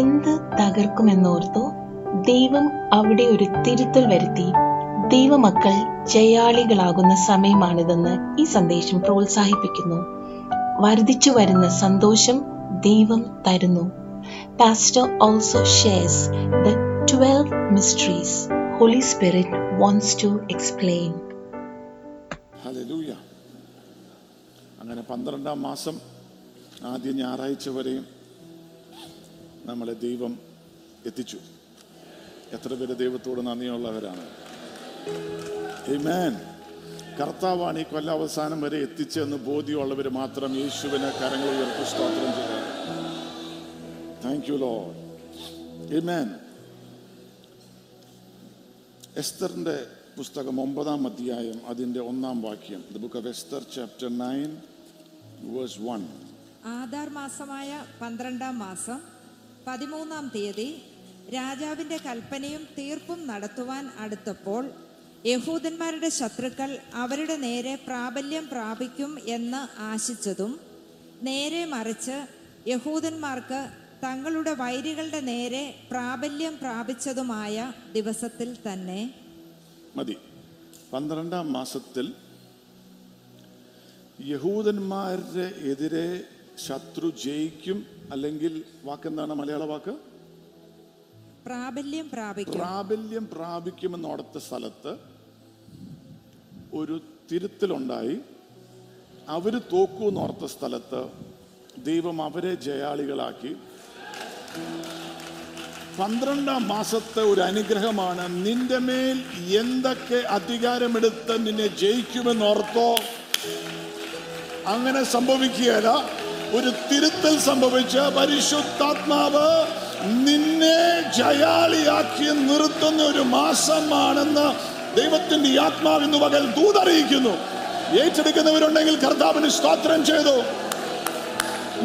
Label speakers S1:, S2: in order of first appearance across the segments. S1: എന്ത് തകർക്കുമെന്നോർത്തു ദൈവം അവിടെ ഒരു തിരുത്തൽ വരുത്തി ദൈവമക്കൾ ജയാളികളാകുന്ന സമയമാണിതെന്ന് ഈ സന്ദേശം പ്രോത്സാഹിപ്പിക്കുന്നു വർദ്ധിച്ചു വരുന്ന സന്തോഷം ദൈവം തരുന്നു pastor also shares the mysteries Holy Spirit wants to explain
S2: അങ്ങനെ പന്ത്രണ്ടാം മാസം ആദ്യ ഞായറാഴ്ച വരെയും നമ്മളെ ദൈവം എത്തിച്ചു എത്ര പേര് ദൈവത്തോട് നന്ദിയുള്ളവരാണ് കർത്താവാണ് ഈ അവസാനം വരെ എത്തിച്ചെന്ന് ബോധ്യമുള്ളവർ മാത്രം യേശുവിനെ കരങ്ങൾ ഉയർത്തി സ്തോത്രം ചെയ്തു താങ്ക് യു ലോഡ് ഹിമാൻ എസ്തറിൻ്റെ പുസ്തകം ഒമ്പതാം അധ്യായം അതിൻ്റെ ഒന്നാം വാക്യം the book of Esther chapter nine verse one Adar മാസമായ
S1: പന്ത്രണ്ടാം മാസം പതിമൂന്നാം തീയതി രാജാവിൻ്റെ കൽപ്പനയും തീർപ്പും നടത്തുവാൻ അടുത്തപ്പോൾ യഹൂദന്മാരുടെ ശത്രുക്കൾ അവരുടെ നേരെ പ്രാബല്യം പ്രാപിക്കും എന്ന് ആശിച്ചതും നേരെ മറിച്ച് യഹൂദന്മാർക്ക് തങ്ങളുടെ വൈരികളുടെ നേരെ പ്രാബല്യം പ്രാപിച്ചതുമായ ദിവസത്തിൽ തന്നെ
S2: മതി പന്ത്രണ്ടാം മാസത്തിൽ യഹൂദന്മാരുടെ എതിരെ ശത്രു ജയിക്കും അല്ലെങ്കിൽ വാക്കെന്താണ് മലയാള വാക്ക്
S1: പ്രാബല്യം പ്രാപിക്കും
S2: പ്രാബല്യം പ്രാപിക്കുമെന്നോടത്തെ സ്ഥലത്ത് ഒരു തിരുത്തലുണ്ടായി അവര് തോക്കൂന്നോർത്ത സ്ഥലത്ത് ദൈവം അവരെ ജയാളികളാക്കി പന്ത്രണ്ടാം മാസത്തെ ഒരു അനുഗ്രഹമാണ് നിന്റെ മേൽ എന്തൊക്കെ അധികാരമെടുത്ത് നിന്നെ ജയിക്കുമെന്നോർത്തോ അങ്ങനെ സംഭവിക്കുകയല്ല ഒരു തിരുത്തൽ സംഭവിച്ച പരിശുദ്ധാത്മാവ് നിന്നെ ജയാളിയാക്കി നിർത്തുന്ന ഒരു മാസമാണെന്ന് ദൈവത്തിന്റെ ഇന്ന് പകൽ ദൂതറിയിക്കുന്നു ഏറ്റെടുക്കുന്നവരുണ്ടെങ്കിൽ കർത്താവിന് സ്തോത്രം ചെയ്തു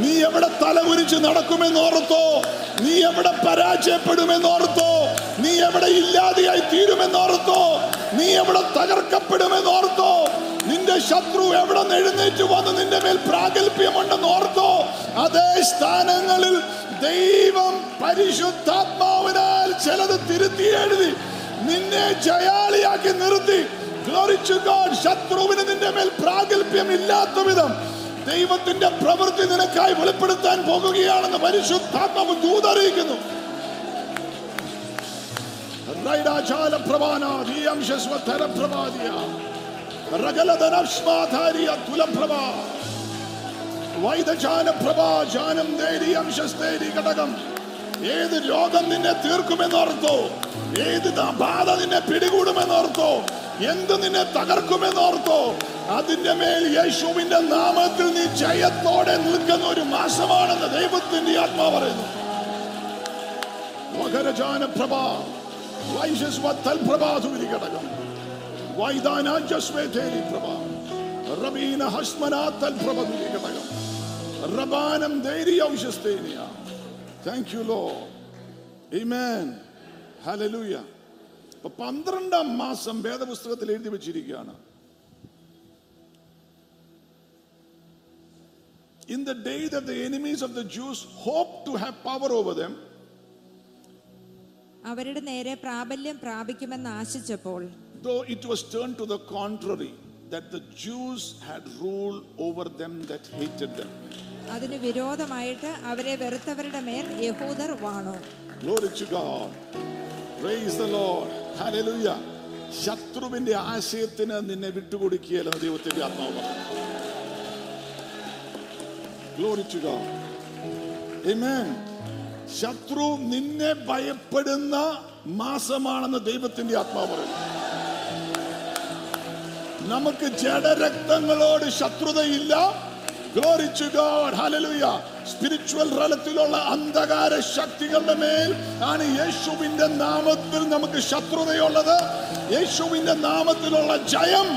S2: നീ എവിടെ തലകുരിച്ച് ഓർത്തോ നീ എവിടെ പരാജയപ്പെടുമെന്ന് ഓർത്തോ നീ എവിടെ ഇല്ലാതെയായി ഓർത്തോ നീ എവിടെ തകർക്കപ്പെടുമെന്ന് ഓർത്തോ നിന്റെ ശത്രു എവിടെ എഴുന്നേറ്റ് വന്ന് നിന്റെ മേൽ പ്രാഗൽഭ്യമുണ്ടെന്ന് ഓർത്തോ അതേ സ്ഥാനങ്ങളിൽ ദൈവം പരിശുദ്ധാത്മാവിനാൽ ചിലത് തിരുത്തി എഴുതി നിന്നെ ജയാളിയാക്കി നിർത്തി ഗ്ലോറിച്ചു ഗോഡ് ശത്രുവിന് നിന്റെ മേൽ പ്രാഗൽഭ്യം ഇല്ലാത്ത വിധം ദൈവത്തിന്റെ പ്രവൃത്തി നിനക്കായി വെളിപ്പെടുത്താൻ പോകുകയാണെന്ന് പരിശുദ്ധാത്മാവ് ദൂതറിയിക്കുന്നു പ്രഭാനാ ഈ അംശസ്വ തരപ്രഭാതിയാണ് റഗലധനശ്വാധാരിയ കുലപ്രഭ വൈദജാനപ്രഭ ജാനം ദേരി അംശസ്തേരി ഘടകം ഏത് രോഗം നിന്നെ തീർക്കുമെന്നോർത്തോ ഏത് ബാധ നിന്നെ പിടികൂടുമെന്നോർത്തോ എന്ത് നിന്നെ തകർക്കുമെന്നോർത്തോ അതിന്റെ മേൽ യേശുവിന്റെ നാമത്തിൽ നീ ജയത്തോടെ നിൽക്കുന്ന ഒരു മാസമാണെന്ന് ദൈവത്തിന്റെ ആത്മാ പറയുന്നു ഘടകം താങ്ക് യു ലോ ഇമേൻ ഹലലൂയ ഇപ്പൊ പന്ത്രണ്ടാം മാസം വേദപുസ്തകത്തിൽ എഴുതി വെച്ചിരിക്കുകയാണ് in the day that the enemies of the Jews hoped to have power over them അവരുടെ നേരെ പ്രാബല്യം
S1: പ്രാപിക്കുമെന്ന് ആശിച്ചപ്പോൾ
S2: though it was turned to the contrary that the Jews had rule over them that hated them. അതിന് വിരോധമായിട്ട് അവരെ വെറുത്തവരുടെ മേൽ യഹൂദർ വാണു Glory to God. Praise the Lord. Hallelujah. ശത്രുവിന്റെ ആശയത്തിന് നിന്നെ വിട്ടുകൊടുക്കുകയല്ലോ ദൈവത്തിന്റെ ആത്മാവ് Glory to God. Amen. ശത്രു നിന്നെ ഭയപ്പെടുന്ന മാസമാണെന്ന് ദൈവത്തിന്റെ ആത്മാവ് പറയുന്നു നമുക്ക് ജഡരക്തങ്ങളോട് ശത്രുതയില്ല ഗ്ലോറിച്ചു ഗോഡ് ഹലലുയ സ്പിരിച്വൽ തലത്തിലുള്ള അന്ധകാര ശക്തികളുടെ മേൽ ആണ് യേശുവിന്റെ നാമത്തിൽ നമുക്ക് ശത്രുതയുള്ളത് യേശുവിന്റെ നാമത്തിലുള്ള ജയം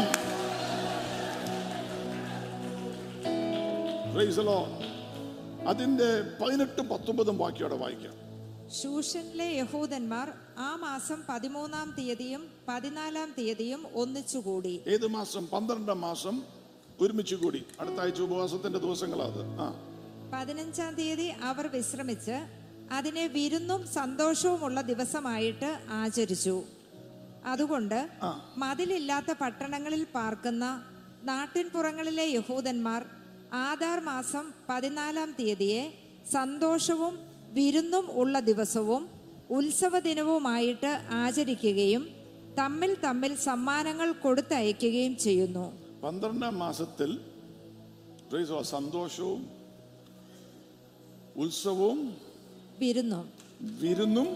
S2: അതിന്റെ പതിനെട്ടും പത്തൊമ്പതും വാക്യോടെ വായിക്കാം
S1: ശൂഷനിലെ യഹൂദന്മാർ ആ മാസം പതിമൂന്നാം തീയതിയും പതിനാലാം തീയതിയും ഒന്നിച്ചുകൂടി
S2: ഏത് മാസം പന്ത്രണ്ടാം മാസം ഒരുമിച്ച് കൂടി അടുത്ത ആഴ്ച ഉപവാസത്തിന്റെ ദിവസങ്ങളാണ്
S1: പതിനഞ്ചാം തീയതി അവർ വിശ്രമിച്ച് അതിനെ വിരുന്നും സന്തോഷവുമുള്ള ദിവസമായിട്ട് ആചരിച്ചു അതുകൊണ്ട് മതിലില്ലാത്ത പട്ടണങ്ങളിൽ പാർക്കുന്ന നാട്ടിൻപുറങ്ങളിലെ യഹൂദന്മാർ ആധാർ മാസം പതിനാലാം തീയതിയെ സന്തോഷവും വിരുന്നും ഉള്ള ദിവസവും ഉത്സവ ദിനവുമായിട്ട് ആചരിക്കുകയും തമ്മിൽ തമ്മിൽ സമ്മാനങ്ങൾ കൊടുത്തയക്കുകയും ചെയ്യുന്നു
S2: പന്ത്രണ്ടാം മാസത്തിൽ സന്തോഷവും ഉത്സവവും
S1: വിരുന്നു
S2: വിരുന്നും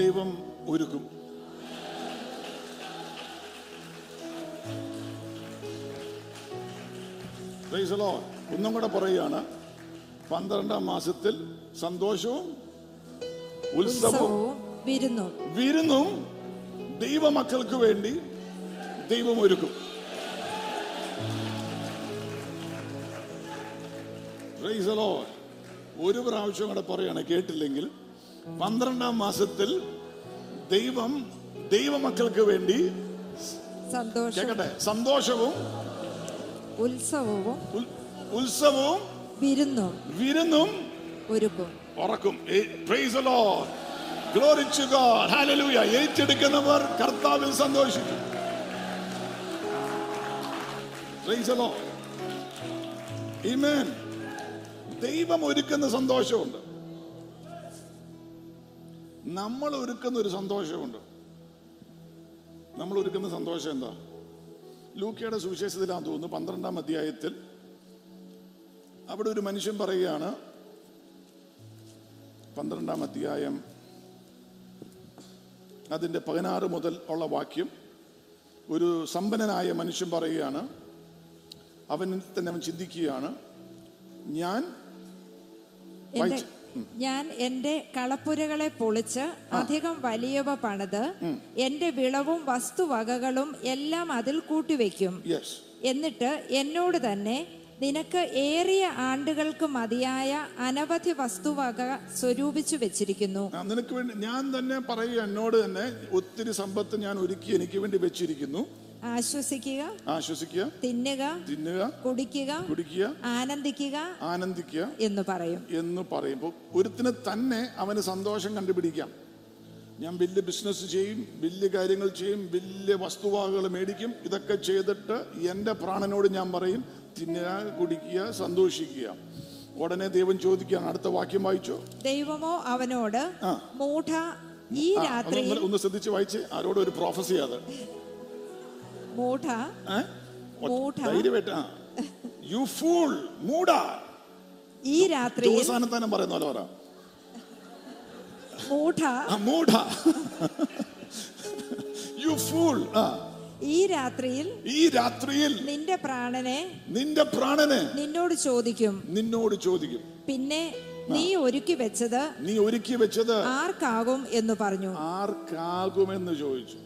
S2: ദൈവം ഒരുക്കും ഒന്നും കൂടെ പറയുകയാണ് പന്ത്രണ്ടാം മാസത്തിൽ സന്തോഷവും ഉത്സവവും
S1: വിരുന്നും
S2: വിരുന്നും ദൈവമക്കൾക്ക് വേണ്ടി ദൈവം ഒരുക്കും ഒരു പ്രാവശ്യം കൂടെ പറയാണ് കേട്ടില്ലെങ്കിൽ പന്ത്രണ്ടാം മാസത്തിൽ ദൈവം ദൈവമക്കൾക്ക് വേണ്ടി സന്തോഷവും ഉത്സവവും ഉത്സവവും വിരുന്നും വിരുന്നും ഒരുക്കും ഉറക്കും praise Lord glory to God hallelujah ഏറ്റെടുക്കുന്നവർ കർത്താവിൽ സന്തോഷിക്കും പ്രൈസ് ലോർഡ് ആമേൻ ദൈവം ഒരുക്കുന്ന സന്തോഷമുണ്ട് നമ്മൾ ഒരുക്കുന്ന ഒരു സന്തോഷമുണ്ട് നമ്മൾ ഒരുക്കുന്ന സന്തോഷം എന്താ ലൂക്കയുടെ സുവിശേഷത്തിലാന്ന് തോന്നുന്നു പന്ത്രണ്ടാം അധ്യായത്തിൽ അവിടെ ഒരു മനുഷ്യൻ പറയുകയാണ് പന്ത്രണ്ടാം അധ്യായം അതിൻ്റെ പതിനാറ് മുതൽ ഉള്ള വാക്യം ഒരു സമ്പന്നനായ മനുഷ്യൻ പറയുകയാണ് അവൻ തന്നെ അവൻ ചിന്തിക്കുകയാണ് ഞാൻ
S1: ഞാൻ എന്റെ കളപ്പുരകളെ പൊളിച്ച് അധികം വലിയവ പണിത് എന്റെ വിളവും വസ്തുവകകളും എല്ലാം അതിൽ കൂട്ടിവെക്കും എന്നിട്ട് എന്നോട് തന്നെ നിനക്ക് ഏറിയ ആണ്ടുകൾക്ക് മതിയായ അനവധി വസ്തുവക സ്വരൂപിച്ചു വെച്ചിരിക്കുന്നു
S2: നിനക്ക് വേണ്ടി ഞാൻ തന്നെ പറയുക എന്നോട് തന്നെ ഒത്തിരി സമ്പത്ത് ഞാൻ ഒരുക്കി എനിക്ക് വേണ്ടി വെച്ചിരിക്കുന്നു ആശ്വസിക്കുക ആശ്വസിക്കുക
S1: തിന്നുക
S2: തിന്നുക
S1: കുടിക്കുക കുടിക്കുക ആനന്ദിക്കുക ആനന്ദിക്കുക എന്ന്
S2: പറയും എന്ന് പറയുമ്പോൾ ഒരുത്തിന് തന്നെ അവന് സന്തോഷം കണ്ടുപിടിക്കാം ഞാൻ വലിയ ബിസിനസ് ചെയ്യും വലിയ കാര്യങ്ങൾ ചെയ്യും വലിയ വസ്തുവകകൾ മേടിക്കും ഇതൊക്കെ ചെയ്തിട്ട് എൻ്റെ പ്രാണനോട് ഞാൻ പറയും തിന്നുക കുടിക്കുക സന്തോഷിക്കുക ഉടനെ ദൈവം ചോദിക്കുകയാണ് അടുത്ത വാക്യം
S1: വായിച്ചു ദൈവമോ അവനോട് മൂഢ ഈ രാത്രി ഒന്ന് ശ്രദ്ധിച്ച്
S2: വായിച്ച് ആരോട് ഒരു പ്രോഫസി അത് മൂഢ ധൈര്യമായിട്ട് യു ഫൂൾ മൂഢ ഈ രാത്രി അവസാനത്താനം പറയുന്ന പോലെ പറ
S1: മൂഢ മൂഢ യു ഫൂൾ ആ ഈ രാത്രിയിൽ
S2: ഈ രാത്രിയിൽ
S1: നിന്റെ പ്രാണനെ നിന്റെ
S2: പ്രാണനെ നിന്നോട്
S1: ചോദിക്കും
S2: നിന്നോട്
S1: ചോദിക്കും പിന്നെ നീ ഒരുക്കി വെച്ചത് നീ ഒരുക്കി വെച്ചത് ആർക്കാകും എന്ന് പറഞ്ഞു ആർക്കാകും എന്ന് ചോദിച്ചു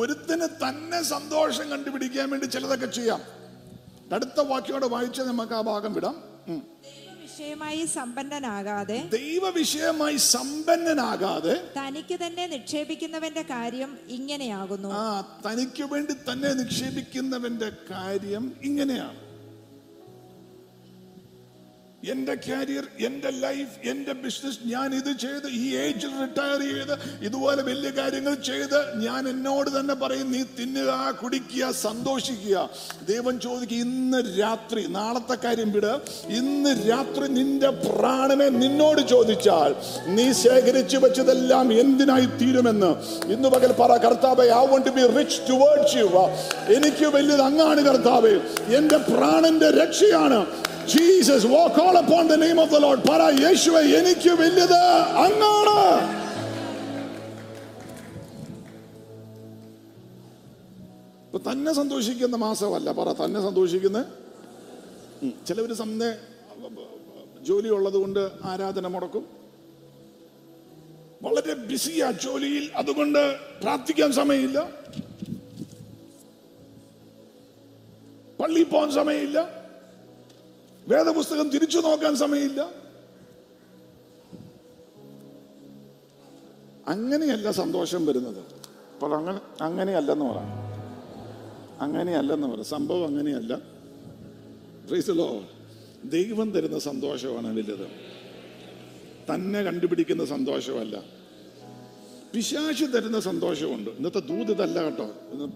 S2: ഒരുത്തിന് തന്നെ സന്തോഷം കണ്ടുപിടിക്കാൻ വേണ്ടി ചിലതൊക്കെ ചെയ്യാം അടുത്ത വാക്യോടെ വായിച്ച
S1: നമുക്ക് ആ ഭാഗം വിടാം വിഷയമായി സമ്പന്നനാകാതെ
S2: ദൈവവിഷയമായി സമ്പന്നനാകാതെ
S1: തനിക്ക് തന്നെ നിക്ഷേപിക്കുന്നവന്റെ കാര്യം
S2: ഇങ്ങനെയാകുന്നു ആ തനിക്ക് വേണ്ടി തന്നെ നിക്ഷേപിക്കുന്നവന്റെ കാര്യം ഇങ്ങനെയാണ് എന്റെ കാരിയർ എന്റെ ലൈഫ് എന്റെ ബിസിനസ് ഞാൻ ഇത് ചെയ്ത് ഈ ഏജിൽ റിട്ടയർ ചെയ്ത് ഇതുപോലെ വലിയ കാര്യങ്ങൾ ചെയ്ത് ഞാൻ എന്നോട് തന്നെ പറയും നീ തിന്നുക കുടിക്കുക സന്തോഷിക്കുക ദൈവം ചോദിക്കുക ഇന്ന് രാത്രി നാളത്തെ കാര്യം വിട് ഇന്ന് രാത്രി നിന്റെ പ്രാണനെ നിന്നോട് ചോദിച്ചാൽ നീ ശേഖരിച്ചു വെച്ചതെല്ലാം എന്തിനായി തീരുമെന്ന് ഇന്ന് പകൽ പറ കർത്താവെ I won't be rich towards you എനിക്ക് വലിയത് അങ്ങാണ് കർത്താവ് എന്റെ പ്രാണന്റെ രക്ഷയാണ് Jesus name of the Lord പറ യേശുവെ എനിക്ക് വലിയത് അങ്ങാണ് തന്നെ സന്തോഷിക്കുന്ന മാസമല്ല പറ തന്നെ സന്തോഷിക്കുന്ന ചിലവര് സന്ധ ജോലി ഉള്ളത് കൊണ്ട് ആരാധന മുടക്കും വളരെ ബിസിയാ ജോലിയിൽ അതുകൊണ്ട് പ്രാർത്ഥിക്കാൻ സമയമില്ല പള്ളിയിൽ പോകാൻ സമയമില്ല വേദപുസ്തകം തിരിച്ചു നോക്കാൻ സമയമില്ല അങ്ങനെയല്ല സന്തോഷം വരുന്നത് അപ്പോൾ അങ്ങനെ അങ്ങനെയല്ലെന്ന് പറയാം അങ്ങനെയല്ലെന്ന് പറയാം സംഭവം അങ്ങനെയല്ല പ്രീസലോ ദൈവം തരുന്ന സന്തോഷമാണ് വലിയത് തന്നെ കണ്ടുപിടിക്കുന്ന സന്തോഷമല്ല പിശാശ് തരുന്ന സന്തോഷമുണ്ട് ഇന്നത്തെ ദൂത് ഇതല്ല കേട്ടോ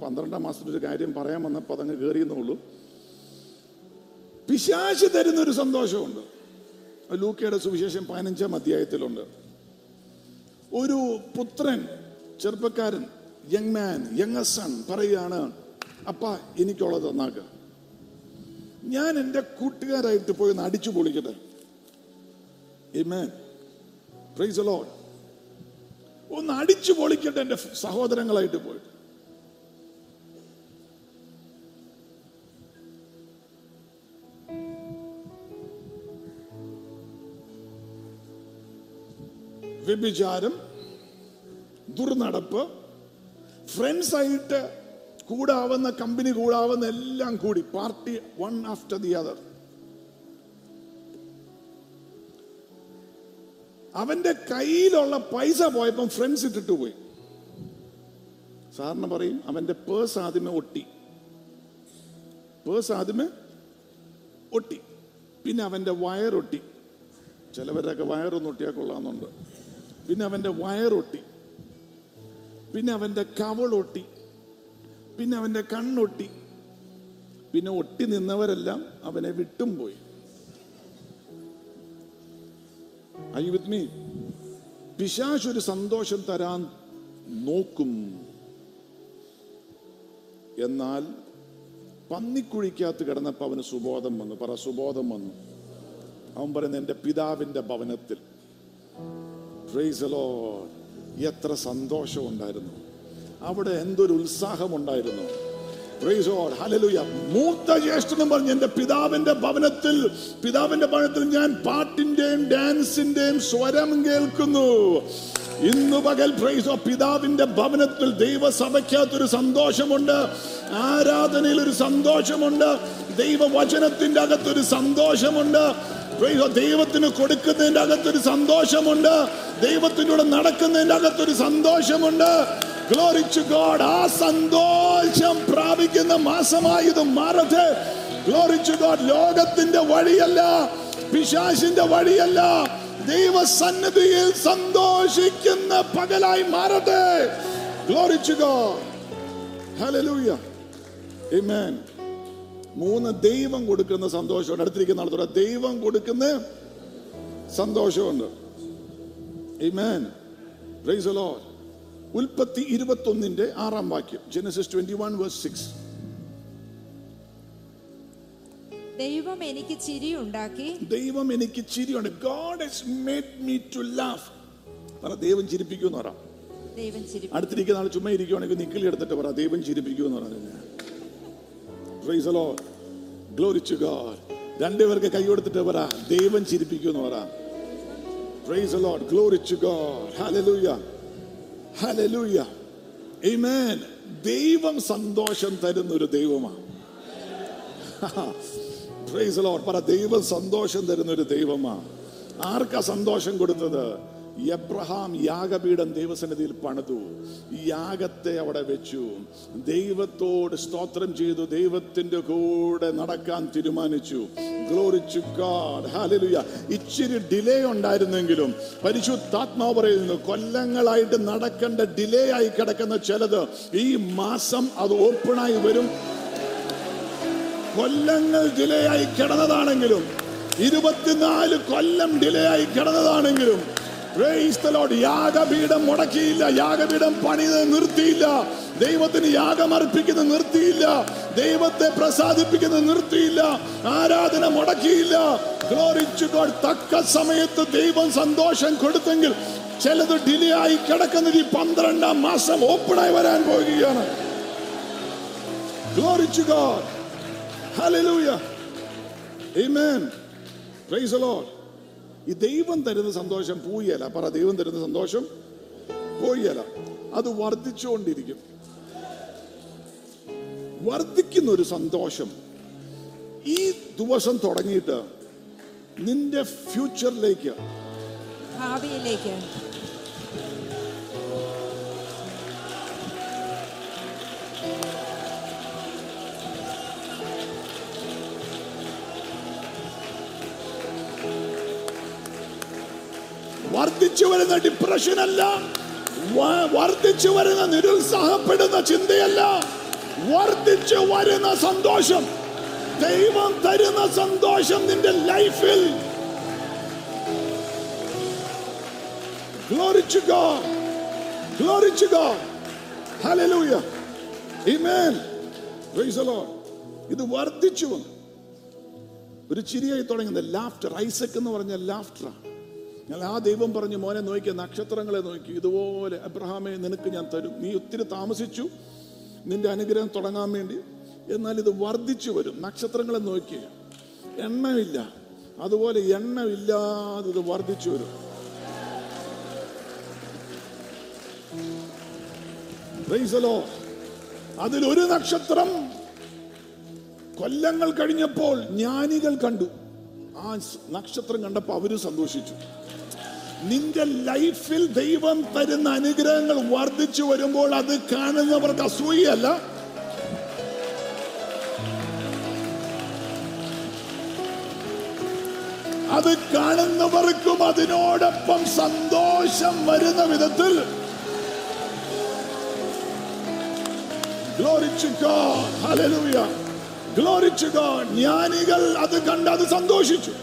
S2: പന്ത്രണ്ടാം മാസത്തിൽ ഒരു കാര്യം പറയാൻ വന്നപ്പോൾ അതങ്ങ് കയറിയെന്നുള്ളൂ പിശാശ് തരുന്ന ഒരു സന്തോഷമുണ്ട് ലൂക്കയുടെ സുവിശേഷം പതിനഞ്ചാം അധ്യായത്തിലുണ്ട് ഒരു പുത്രൻ ചെറുപ്പക്കാരൻ യങ് മാൻ യങ് സൺ പറയാണ് അപ്പ എനിക്കുള്ളത് നന്നാക്ക ഞാൻ എൻ്റെ കൂട്ടുകാരായിട്ട് പോയി ഒന്ന് അടിച്ചു പൊളിക്കട്ടെ ഒന്ന് അടിച്ചു പൊളിക്കട്ടെ എൻ്റെ സഹോദരങ്ങളായിട്ട് പോയിട്ട് വ്യഭിചാരം ദുർനടപ്പ് ഫ്രണ്ട്സായിട്ട് കൂടാവുന്ന കമ്പനി കൂടാവുന്ന എല്ലാം കൂടി party one after the other അവന്റെ കയ്യിലുള്ള പൈസ പോയപ്പം ഫ്രണ്ട്സ് ഇട്ടിട്ട് പോയി സാറിന് പറയും അവന്റെ പേഴ്സ് ആദ്യമേ ഒട്ടി പേഴ്സ് ആദ്യമേ ഒട്ടി പിന്നെ അവന്റെ വയറൊട്ടി ചിലവരൊക്കെ വയറൊന്നും ഒട്ടിയാൽ കൊള്ളാമെന്നുണ്ട് പിന്നെ അവൻ്റെ വയറൊട്ടി പിന്നെ അവൻ്റെ കവളൊട്ടി പിന്നെ അവൻ്റെ കണ്ണൊട്ടി പിന്നെ ഒട്ടി നിന്നവരെല്ലാം അവനെ വിട്ടും പോയി ഐ വിത്ത് മീ പിശാശ് ഒരു സന്തോഷം തരാൻ നോക്കും എന്നാൽ പന്നിക്കുഴിക്കകത്ത് കിടന്നപ്പോൾ അവന് സുബോധം വന്നു പറ സുബോധം വന്നു അവൻ പറയുന്നത് എൻ്റെ പിതാവിൻ്റെ ഭവനത്തിൽ റേസലോ എത്ര സന്തോഷമുണ്ടായിരുന്നു അവിടെ എന്തൊരു ഉത്സാഹമുണ്ടായിരുന്നു മൂത്ത ജ്യേഷ്ഠനും പറഞ്ഞു എൻ്റെ പിതാവിന്റെ ഭവനത്തിൽ പിതാവിന്റെ ഭവനത്തിൽ ഞാൻ പാട്ടിന്റെയും ഡാൻസിന്റെയും സ്വരം കേൾക്കുന്നു ഇന്ന് പകൽ പ്രൈസോ പിതാവിന്റെ ഭവനത്തിൽ ദൈവസഭയ്ക്കകത്തൊരു സന്തോഷമുണ്ട് ആരാധനയിൽ ഒരു സന്തോഷമുണ്ട് ദൈവവചനത്തിന്റെ അകത്തൊരു സന്തോഷമുണ്ട് ദൈവത്തിന് കൊടുക്കുന്നതിന്റെ അകത്തൊരു സന്തോഷമുണ്ട് ദൈവത്തിലൂടെ നടക്കുന്നതിൻ്റെ അകത്തൊരു സന്തോഷമുണ്ട് ഗ്ലോറിച്ചു ഗോഡ് ആ സന്തോഷം പ്രാപിക്കുന്ന മാസമായി ഇത് മാറത് ഗ്ലോറിച്ചു ഗോഡ് ലോകത്തിന്റെ വഴിയല്ല പിശാശിന്റെ വഴിയല്ല ദൈവസന്നിധിയിൽ സന്തോഷിക്കുന്ന പകലായി മാറട്ടെ ഗ്ലോറിച്ചു ഗോഡ് ഹലലൂയ മൂന്ന് ദൈവം കൊടുക്കുന്ന സന്തോഷമുണ്ട് അടുത്തിരിക്കുന്ന ആളത്തോടെ ദൈവം കൊടുക്കുന്ന സന്തോഷമുണ്ട് ഉൽപ്പത്തി ഇരുപത്തൊന്നിന്റെ ആറാം വാക്യം Genesis twenty one verse six ദൈവം എനിക്ക് ചിരി ഉണ്ടാക്കി ദൈവം എനിക്ക് ചിരി God has made me to laugh പറ ദൈവം ചിരിപ്പിക്കുമെന്ന് പറ ദൈവം അടുത്തിരിക്കുന്ന ആൾ ചുമ്മാ ഇരിക്കുവാണെങ്കിൽ നിക്കിളി എടുത്തിട്ട് പറ ദൈവം ചിരിപ്പിക്കുമെന്ന് പറഞ്ഞു praise Lord glory to God രണ്ടുപേർക്ക് കൈ കൊടുത്തിട്ട് പറ ദൈവം ചിരിപ്പിക്കുമെന്ന് പറ Praise the Lord. Glory to God. Hallelujah. Hallelujah. Amen. ദൈവം സന്തോഷം തരുന്ന ഒരു ദൈവമാണ് പറ ദൈവം സന്തോഷം തരുന്ന ഒരു ദൈവമാണ് ആർക്കാ സന്തോഷം കൊടുത്തത് എബ്രഹാം യാഗപീഠം ദൈവസന്നിധിയിൽ പണിതു യാഗത്തെ അവിടെ വെച്ചു ദൈവത്തോട് സ്തോത്രം ചെയ്തു ദൈവത്തിന്റെ കൂടെ നടക്കാൻ തീരുമാനിച്ചു ഗ്ലോറിച്ചു ഇച്ചിരി ഡിലേ ഉണ്ടായിരുന്നെങ്കിലും പരിശുദ്ധാത്മാവ് പറയുന്നു കൊല്ലങ്ങളായിട്ട് നടക്കേണ്ട ഡിലേ ആയി കിടക്കുന്ന ചിലത് ഈ മാസം അത് ഓപ്പണായി വരും കൊല്ലങ്ങൾ ഡിലേ ആയി കിടന്നതാണെങ്കിലും ഇരുപത്തിനാല് കൊല്ലം ഡിലേ ആയി കിടന്നതാണെങ്കിലും യാഗപീഠം മുടക്കിയില്ല യാഗപീഠം പണിത് നിർത്തിയില്ല ദൈവത്തിന് യാഗമർപ്പിക്കുന്ന നിർത്തിയില്ല ദൈവത്തെ പ്രസാദിപ്പിക്കുന്നത് നിർത്തിയില്ല ആരാധന മുടക്കിയില്ല ഗ്ലോറിച്ചു തക്ക സമയത്ത് ദൈവം സന്തോഷം കൊടുത്തെങ്കിൽ ചിലത് ഡിലേ ആയി കിടക്കുന്നത് ഈ പന്ത്രണ്ടാം മാസം ഓപ്പണായി വരാൻ പോകുകയാണ് ഗ്ലോറിച്ചു ഗോഡ് ഹലൂയ Amen. Praise the Lord. ഈ ദൈവം തരുന്ന സന്തോഷം പൂയല പറ ദൈവം തരുന്ന സന്തോഷം പൂയല അത് വർദ്ധിച്ചുകൊണ്ടിരിക്കും വർദ്ധിക്കുന്ന ഒരു സന്തോഷം ഈ ദിവസം തുടങ്ങിയിട്ട് നിന്റെ ഫ്യൂച്ചറിലേക്ക്
S1: ഭാവിയിലേക്ക് വർദ്ധിച്ചു വരുന്ന ഡിപ്രഷൻ അല്ല വർദ്ധിച്ചു വരുന്ന നിരുത്സാഹപ്പെടുന്ന ചിന്തയല്ല വർദ്ധിച്ചു വരുന്ന സന്തോഷം ദൈവം തരുന്ന സന്തോഷം നിന്റെ ലൈഫിൽ Glory to God. Glory to God. Hallelujah. Amen. the Lord. ഇത് വർദ്ധിച്ചു വന്നു ഒരു ചിരിയായി തുടങ്ങുന്നത് ലാഫ്റ്റർ ഐസക് എന്ന് പറഞ്ഞ ലാഫ്റ്ററാണ് ഞാൻ ആ ദൈവം പറഞ്ഞു മോനെ നോക്കി നക്ഷത്രങ്ങളെ നോക്കി ഇതുപോലെ അബ്രഹാമെ നിനക്ക് ഞാൻ തരും നീ ഒത്തിരി താമസിച്ചു നിന്റെ അനുഗ്രഹം തുടങ്ങാൻ വേണ്ടി എന്നാൽ ഇത് വർദ്ധിച്ചു വരും നക്ഷത്രങ്ങളെ നോക്കി എണ്ണമില്ല അതുപോലെ എണ്ണമില്ലാതെ ഇത് വർദ്ധിച്ചു വരും അതിലൊരു നക്ഷത്രം കൊല്ലങ്ങൾ കഴിഞ്ഞപ്പോൾ ജ്ഞാനികൾ കണ്ടു ആ നക്ഷത്രം കണ്ടപ്പോൾ അവര് സന്തോഷിച്ചു നിന്റെ ലൈഫിൽ ദൈവം തരുന്ന അനുഗ്രഹങ്ങൾ വർദ്ധിച്ചു വരുമ്പോൾ അത് കാണുന്നവർക്ക് അസൂയല്ല അത് കാണുന്നവർക്കും അതിനോടൊപ്പം സന്തോഷം വരുന്ന വിധത്തിൽ Glory to God. Hallelujah. ജ്ഞാനികൾ അത് കണ്ട് അത് സന്തോഷിച്ചു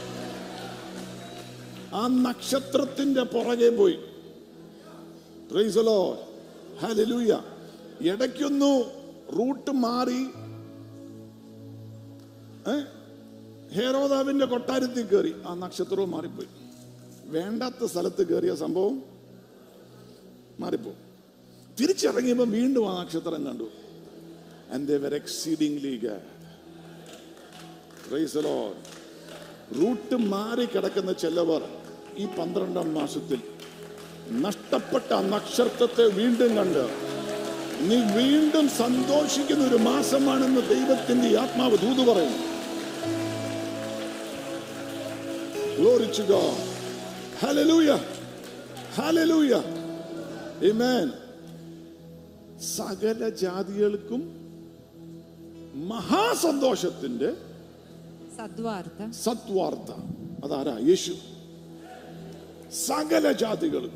S1: ആ നക്ഷത്രത്തിന്റെ പുറകെ പോയി ഇടയ്ക്കൊന്നു റൂട്ട് മാറി ഹേരോദാവിന്റെ കൊട്ടാരത്തിൽ കയറി ആ നക്ഷത്രവും മാറിപ്പോയി വേണ്ടാത്ത സ്ഥലത്ത് കയറിയ സംഭവം മാറിപ്പോ തിരിച്ചിറങ്ങിയപ്പോ വീണ്ടും ആ നക്ഷത്രം കണ്ടു and they were exceedingly glad route മാറി കിടക്കുന്ന ചിലവർ ഈ പന്ത്രണ്ടാം മാസത്തിൽ നഷ്ടപ്പെട്ട നക്ഷത്രത്തെ വീണ്ടും കണ്ട് നീ വീണ്ടും സന്തോഷിക്കുന്ന ഒരു മാസമാണെന്ന് ദൈവത്തിന്റെ ആത്മാവ് ദൂത് പറയുന്നു സകല ജാതികൾക്കും
S3: മഹാസന്തോഷത്തിന്റെ സദ്വാർത്ത അതാരാ യേശു സകല ജാതികളും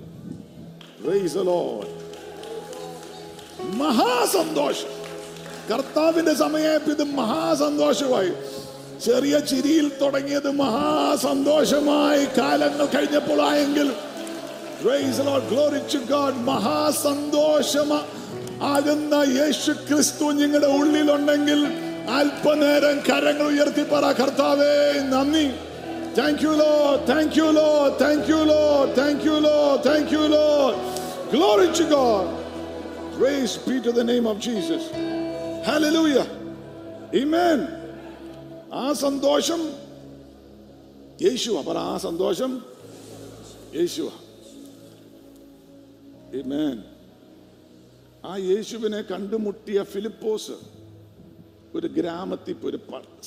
S3: മഹാസന്തോഷം കർത്താവിന്റെ സമയത്ത് ഇത് മഹാസന്തോഷമായി ചെറിയ ചിരിയിൽ തുടങ്ങിയത് മഹാസന്തോഷമായി കാലങ്ങൾ കഴിഞ്ഞപ്പോൾ ആയെങ്കിൽ മഹാസന്തോഷം ആകുന്ന യേശു ക്രിസ്തു നിങ്ങളുടെ ഉള്ളിലുണ്ടെങ്കിൽ അല്പനേരം കരങ്ങൾ ഉയർത്തി പറ കർത്താവേ നന്ദി thank you Lord thank you Lord thank you Lord thank you Lord thank you Lord glory to God Praise be to the name of Jesus. Hallelujah. Amen. ആ സന്തോഷം യേശുവ പറ ആ സന്തോഷം യേശുവ Amen. ആ യേശുവിനെ കണ്ടുമുട്ടിയ ഫിലിപ്പോസ് ഒരു ഗ്രാമത്തിൽ പോയി ഒരു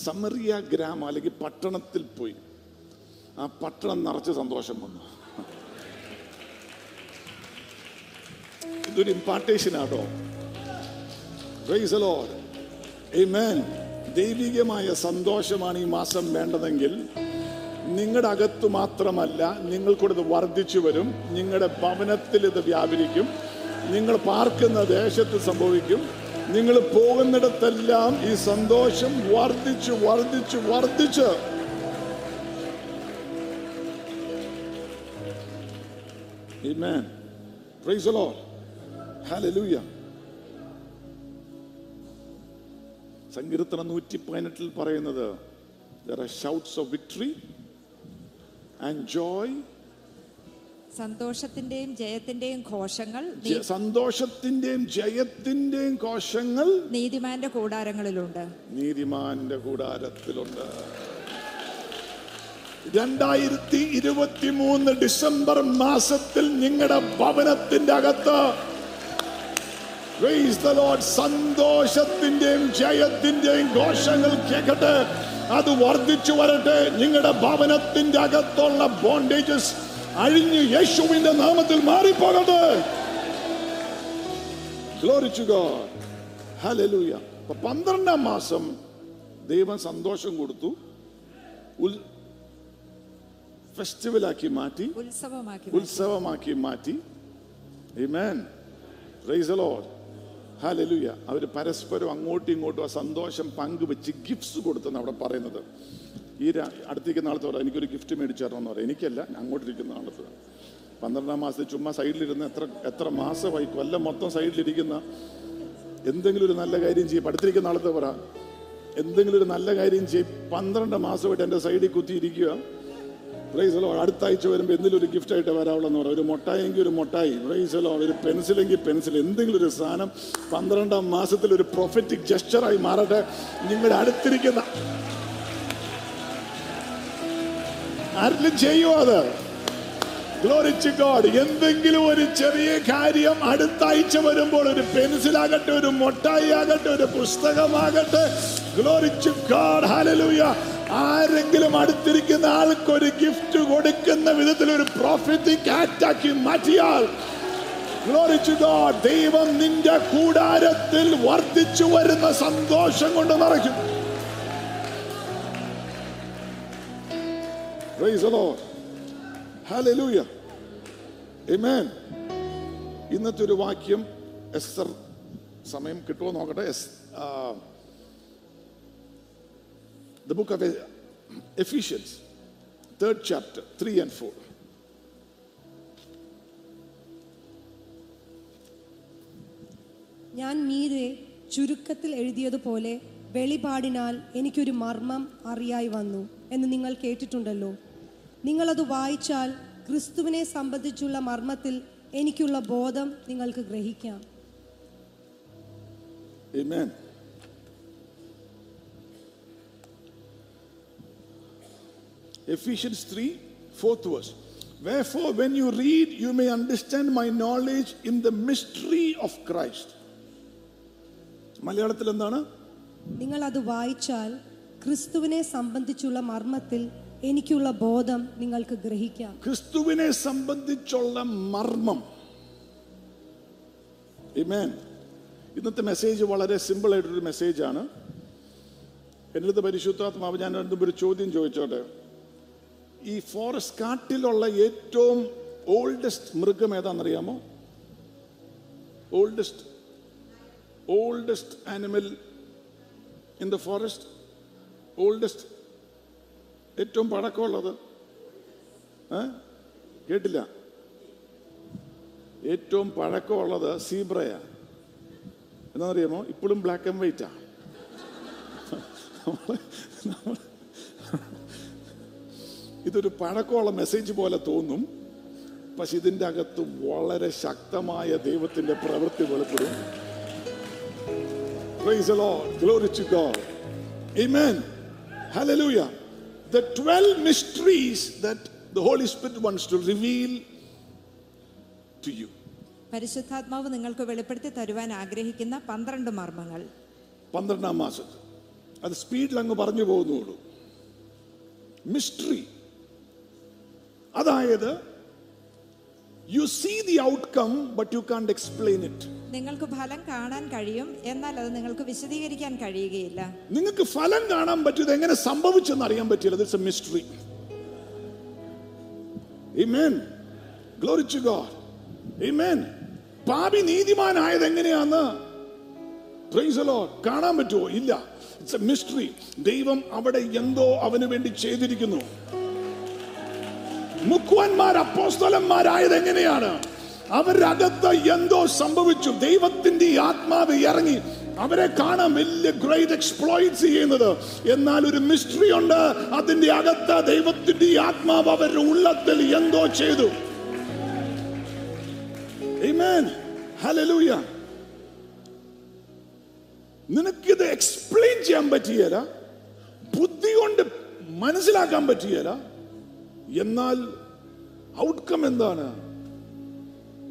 S3: സമറിയ ഗ്രാമം അല്ലെങ്കിൽ പട്ടണത്തിൽ പോയി ആ പട്ടണം നിറച്ച് സന്തോഷം വന്നു ഇതൊരു ഇമ്പാർട്ടേഷനാട്ടോ ദൈവികമായ സന്തോഷമാണ് ഈ മാസം വേണ്ടതെങ്കിൽ നിങ്ങളുടെ അകത്തു മാത്രമല്ല നിങ്ങൾക്കൂടെ ഇത് വർദ്ധിച്ചു വരും നിങ്ങളുടെ ഭവനത്തിൽ ഇത് വ്യാപരിക്കും നിങ്ങൾ പാർക്കുന്ന ദേശത്ത് സംഭവിക്കും നിങ്ങൾ പോകുന്നിടത്തെല്ലാം ഈ സന്തോഷം വർദ്ധിച്ച് വർദ്ധിച്ച് വർദ്ധിച്ച് Amen. സങ്കീർത്തനം നൂറ്റി പതിനെട്ടിൽ പറയുന്നത് ഓഫ് വിക്ടറി ആൻഡ് ജോയ് സന്തോഷത്തിന്റെയും ജയത്തിന്റെയും ഘോഷങ്ങൾ സന്തോഷത്തിന്റെയും ജയത്തിന്റെയും ഘോഷങ്ങൾ നീതിമാന്റെ കൂടാരങ്ങളിലുണ്ട് നീതിമാന്റെ കൂടാരത്തിലുണ്ട് രണ്ടായിരത്തി ഇരുപത്തി മൂന്ന് ഡിസംബർ മാസത്തിൽ നിങ്ങളുടെ ഭവനത്തിന്റെ അകത്ത് സന്തോഷത്തിന്റെയും ജയത്തിന്റെയും ഘോഷങ്ങൾ കേൾക്കട്ടെ അത് വർദ്ധിച്ചു വരട്ടെ നിങ്ങളുടെ ഭവനത്തിന്റെ അകത്തുള്ള ബോണ്ടേജസ് അഴിഞ്ഞ് യേശുവിന്റെ നാമത്തിൽ മാറിപ്പോകട്ടെ ഹലലൂയ അപ്പൊ പന്ത്രണ്ടാം മാസം ദൈവം സന്തോഷം കൊടുത്തു ഫെസ്റ്റിവലാക്കി മാറ്റി ഉത്സവമാക്കി മാറ്റി ഹലലുയ അവർ പരസ്പരം അങ്ങോട്ടും ഇങ്ങോട്ടും ആ സന്തോഷം പങ്കുവെച്ച് ഗിഫ്റ്റ്സ് കൊടുത്തെന്ന് അവിടെ പറയുന്നത് ഈ അടുത്തിരിക്കുന്ന ആളത്തെ പറയാം എനിക്കൊരു ഗിഫ്റ്റ് മേടിച്ചു തരണമെന്ന് പറയാം എനിക്കല്ല അങ്ങോട്ടിരിക്കുന്ന ആളത്ത് പന്ത്രണ്ടാം മാസത്തിൽ ചുമ്മാ സൈഡിലിരുന്ന് എത്ര എത്ര മാസമായി കൊല്ലം മൊത്തം സൈഡിലിരിക്കുന്ന എന്തെങ്കിലും ഒരു നല്ല കാര്യം ചെയ്യും അടുത്തിരിക്കുന്ന ആളത്ത് പറ എന്തെങ്കിലും ഒരു നല്ല കാര്യം ചെയ്യും പന്ത്രണ്ട് മാസമായിട്ട് എൻ്റെ സൈഡിൽ കുത്തിയിരിക്കുക പ്രൈസലോ അടുത്ത ആഴ്ച വരുമ്പോൾ എന്തെങ്കിലും ഒരു വരാവുള്ളൂ എന്ന് പറയാം ഒരു മുട്ടായെങ്കിൽ ഒരു പ്രൈസ് പ്രൈസലോ ഒരു പെൻസിലെങ്കിൽ പെൻസിൽ എന്തെങ്കിലും ഒരു സാധനം പന്ത്രണ്ടാം മാസത്തിൽ ഒരു പ്രൊഫറ്റിക് ജസ്റ്ററായി മാറട്ടെ നിങ്ങളുടെ അടുത്തിരിക്കുന്ന ആരെങ്കിലും ചെയ്യുമോ അത് ഗ്ലോറിച്ച് ഗോഡ് എന്തെങ്കിലും ഒരു ചെറിയ കാര്യം അടുത്താഴ്ച വരുമ്പോൾ ഒരു പെൻസിലാകട്ടെ ഒരു മൊട്ടായി ആകട്ടെ ഒരു പുസ്തകമാകട്ടെ ഗ്ലോറിച്ച് ഗോഡ് ഹലലൂയ ആരെങ്കിലും അടുത്തിരിക്കുന്ന ആൾക്കൊരു ഗിഫ്റ്റ് കൊടുക്കുന്ന വിധത്തിൽ ഒരു പ്രോഫിറ്റിക് ആറ്റാക്കി മാറ്റിയാൽ ഗ്ലോറിച്ച് ഗോഡ് ദൈവം നിന്റെ കൂടാരത്തിൽ വർദ്ധിച്ചു വരുന്ന സന്തോഷം കൊണ്ട് നിറയ്ക്കുന്നു പ്രൈസ് അലോൺ ഹാലലൂയ എമേൻ ഇന്നത്തെ ഒരു വാക്യം എസ്തർ സമയം കിട്ടുമോ നോക്കട്ടെ S the book of Ephesians third chapter three and four
S4: ഞാൻ മീരെ ചുരുക്കത്തിൽ എഴുതിയതുപോലെ വെളിപാടിനാൽ എനിക്കൊരു മർമ്മം അറിയായി വന്നു എന്ന് നിങ്ങൾ കേട്ടിട്ടുണ്ടല്ലോ നിങ്ങളത് വായിച്ചാൽ ക്രിസ്തുവിനെ സംബന്ധിച്ചുള്ള മർമ്മത്തിൽ എനിക്കുള്ള ബോധം നിങ്ങൾക്ക് ഗ്രഹിക്കാം
S3: Amen. Ephesians 3, fourth verse. Wherefore, when you read, you may understand my knowledge in the mystery of Christ. മലയാളത്തിൽ എന്താണ്
S4: നിങ്ങൾ അത് വായിച്ചാൽ ക്രിസ്തുവിനെ സംബന്ധിച്ചുള്ള മർമ്മത്തിൽ എനിക്കുള്ള ബോധം നിങ്ങൾക്ക്
S3: ഗ്രഹിക്കാം ക്രിസ്തുവിനെ സംബന്ധിച്ചുള്ള മർമ്മം ഇന്നത്തെ മെസ്സേജ് വളരെ സിമ്പിൾ ആയിട്ടൊരു മെസ്സേജാണ് എൻ്റെ അടുത്ത് പരിശുദ്ധാത്മാവ് ഞാൻ രണ്ടും ഒരു ചോദ്യം ചോദിച്ചോട്ടെ ഈ ഫോറസ്റ്റ് കാട്ടിലുള്ള ഏറ്റവും ഓൾഡസ്റ്റ് മൃഗം ഏതാണെന്നറിയാമോ oldest oldest animal in the forest oldest ഏറ്റവും പഴക്കമുള്ളത് കേട്ടില്ല ഏറ്റവും പഴക്കമുള്ളത് സീബ്രയാണ് എന്നറിയാമോ ഇപ്പോഴും ബ്ലാക്ക് ആൻഡ് വൈറ്റാ ഇതൊരു പഴക്കമുള്ള മെസ്സേജ് പോലെ തോന്നും പക്ഷെ ഇതിൻ്റെ അകത്ത് വളരെ ശക്തമായ ദൈവത്തിൻ്റെ പ്രവൃത്തി വെളിപ്പെടും Praise the Lord. Glory to God. Amen. Hallelujah. The 12 mysteries that the Holy Spirit wants to reveal to you. പരിശുദ്ധാത്മാവ്
S4: നിങ്ങൾക്ക് വെളിപ്പെടുത്തി തരുവാൻ ആഗ്രഹിക്കുന്ന പന്ത്രണ്ട് മർമ്മങ്ങൾ പന്ത്രണ്ടാം
S3: മാസത്തിൽ അത് സ്പീഡിൽ അങ്ങ് പറഞ്ഞു പോകുന്നുള്ളൂ മിസ്റ്ററി അതായത് you see the outcome but you can't explain it നിങ്ങൾക്ക് ഫലം
S4: കാണാൻ കഴിയും എന്നാൽ അത് നിങ്ങൾക്ക് വിശദീകരിക്കാൻ കഴിയുകയില്ല
S3: നിങ്ങൾക്ക് ഫലം കാണാൻ പറ്റും ഇത് എങ്ങനെ സംഭവിച്ചെന്ന് അറിയാൻ പറ്റില്ല it's a mystery amen glory to God amen പാപി നീതിമാനായത് എങ്ങനെയാന്ന് പ്രൈസ് ലോർഡ് കാണാൻ പറ്റുമോ ഇല്ല ഇറ്റ്സ് എ മിസ്റ്ററി ദൈവം അവിടെ എന്തോ അവന് വേണ്ടി ചെയ്തിരിക്കുന്നു മുക്കുവന്മാർ അപ്പോസ്തലന്മാരായത് എങ്ങനെയാണ് അവരകത്ത് എന്തോ സംഭവിച്ചു ദൈവത്തിന്റെ ആത്മാവ് ഇറങ്ങി അവരെ കാണാൻ വലിയ ഗ്രേറ്റ് എക്സ്പ്ലോയിറ്റ്സ് ചെയ്യുന്നത് എന്നാൽ ഒരു മിസ്റ്ററി ഉണ്ട് അതിന്റെ അകത്ത് ദൈവത്തിന്റെ ആത്മാവ് അവരുടെ ഉള്ളത്തിൽ എന്തോ ചെയ്തു നിനക്കിത് എക്സ്പ്ലെയിൻ ചെയ്യാൻ പറ്റിയല്ല ബുദ്ധി കൊണ്ട് മനസ്സിലാക്കാൻ പറ്റിയല്ല എന്നാൽ ഔട്ട്കം എന്താണ്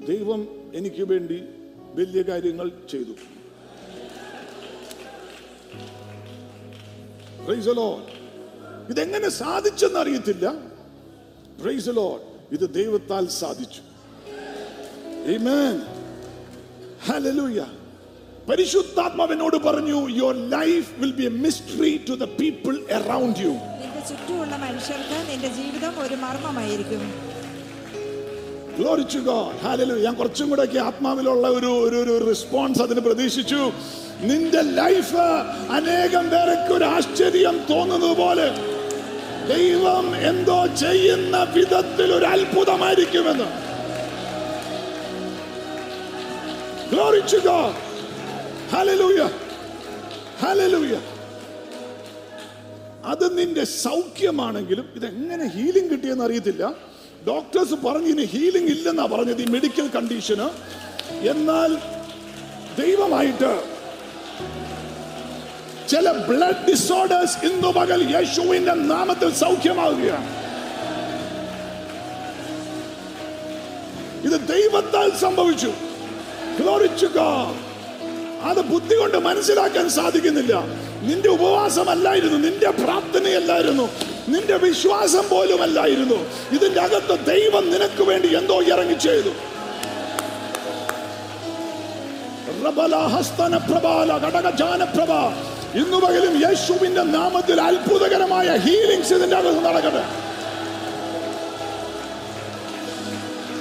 S3: ദൈവം എനിക്ക് വേണ്ടി വലിയ കാര്യങ്ങൾ ചെയ്തു ഇതെങ്ങനെ സാധിച്ചെന്ന് അറിയത്തില്ല ഇത് ദൈവത്താൽ സാധിച്ചു പരിശുദ്ധാത്മാവിനോട് പറഞ്ഞു your life will be a mystery to the people around you നിന്റെ ചുറ്റുമുള്ള മനുഷ്യർക്ക് നിന്റെ ജീവിതം ഒരു മർമ്മമായിരിക്കും ഗ്ലോറി ഞാൻ കുറച്ചും കൂടെ ആത്മാവിലുള്ള ഒരു ഒരു ഒരു റെസ്പോൺസ് അതിന് പ്രതീക്ഷിച്ചു നിന്റെ ലൈഫ് അനേകം പേർക്ക് ഒരു ആശ്ചര്യം തോന്നുന്നത് പോലെ ദൈവം എന്തോ ചെയ്യുന്ന വിധത്തിൽ ഒരു അത്ഭുതമായിരിക്കുമെന്ന് അത് നിന്റെ സൗഖ്യമാണെങ്കിലും ഇതെങ്ങനെ ഹീലിംഗ് കിട്ടിയെന്ന് അറിയത്തില്ല ഡോക്ടേഴ്സ് പറഞ്ഞു ഇനി ഹീലിംഗ് ഇല്ലെന്നാ പറഞ്ഞത് ഈ മെഡിക്കൽ കണ്ടീഷന് എന്നാൽ ദൈവമായിട്ട് ചില ബ്ലഡ് ഡിസോർഡേഴ്സ് ഇന്ന് പകൽ യേശുവിന്റെ നാമത്തിൽ സൗഖ്യമാവുകയാണ് ഇത് ദൈവത്താൽ സംഭവിച്ചു അത് ബുദ്ധി കൊണ്ട് മനസ്സിലാക്കാൻ സാധിക്കുന്നില്ല നിന്റെ ഉപവാസമല്ലായിരുന്നു നിന്റെ പ്രാർത്ഥനയല്ലായിരുന്നു നിന്റെ വിശ്വാസം പോലുമല്ലായിരുന്നു ഇതിന്റെ അകത്ത് ദൈവം നിനക്ക് വേണ്ടി എന്തോ ഇറങ്ങി ചെയ്തു ഇന്നു പകലും യേശുവിന്റെ നാമത്തിൽ അത്ഭുതകരമായ ഹീലിംഗ്സ് ഇതിന്റെ അകത്ത് നടക്കട്ടെ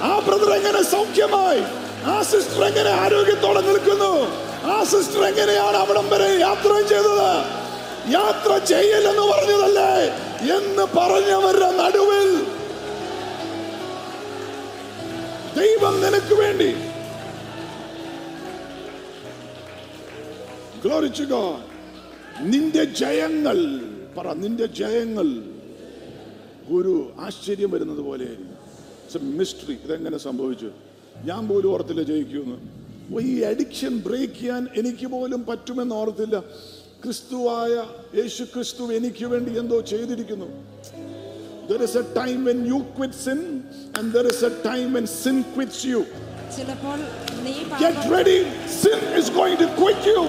S3: ആ ബ്രദർ എങ്ങനെ സൗഖ്യമായി ആ സിസ്റ്റർ എങ്ങനെ ആരോഗ്യത്തോടെ നിൽക്കുന്നു ആ സിസ്റ്റർ എങ്ങനെയാണ് അവിടം വരെ യാത്ര ചെയ്തത് യാത്ര ചെയ്യലെന്ന് പറഞ്ഞതല്ലേ എന്ന് പറഞ്ഞവരുടെ നടുവിൽ ദൈവം നിനക്ക് വേണ്ടി ഗ്ലോറിച്ചുകോ നിന്റെ ജയങ്ങൾ പറ നിന്റെ ജയങ്ങൾ ഒരു ആശ്ചര്യം വരുന്നത് പോലെ മിസ്റ്ററി ഇതെങ്ങനെ സംഭവിച്ചു ഞാൻ പോലും ഓർത്തില്ല ജയിക്കുമെന്ന് ഈ അഡിക്ഷൻ ബ്രേക്ക് ചെയ്യാൻ എനിക്ക് പോലും പറ്റുമെന്ന് ഓർത്തില്ല ക്രിസ്തുവായ യേശു ക്രിസ്തു എനിക്ക് വേണ്ടി എന്തോ ചെയ്തിരിക്കുന്നു there is a time when you quit sin and there is a time when sin quits you get ready sin is going to quit you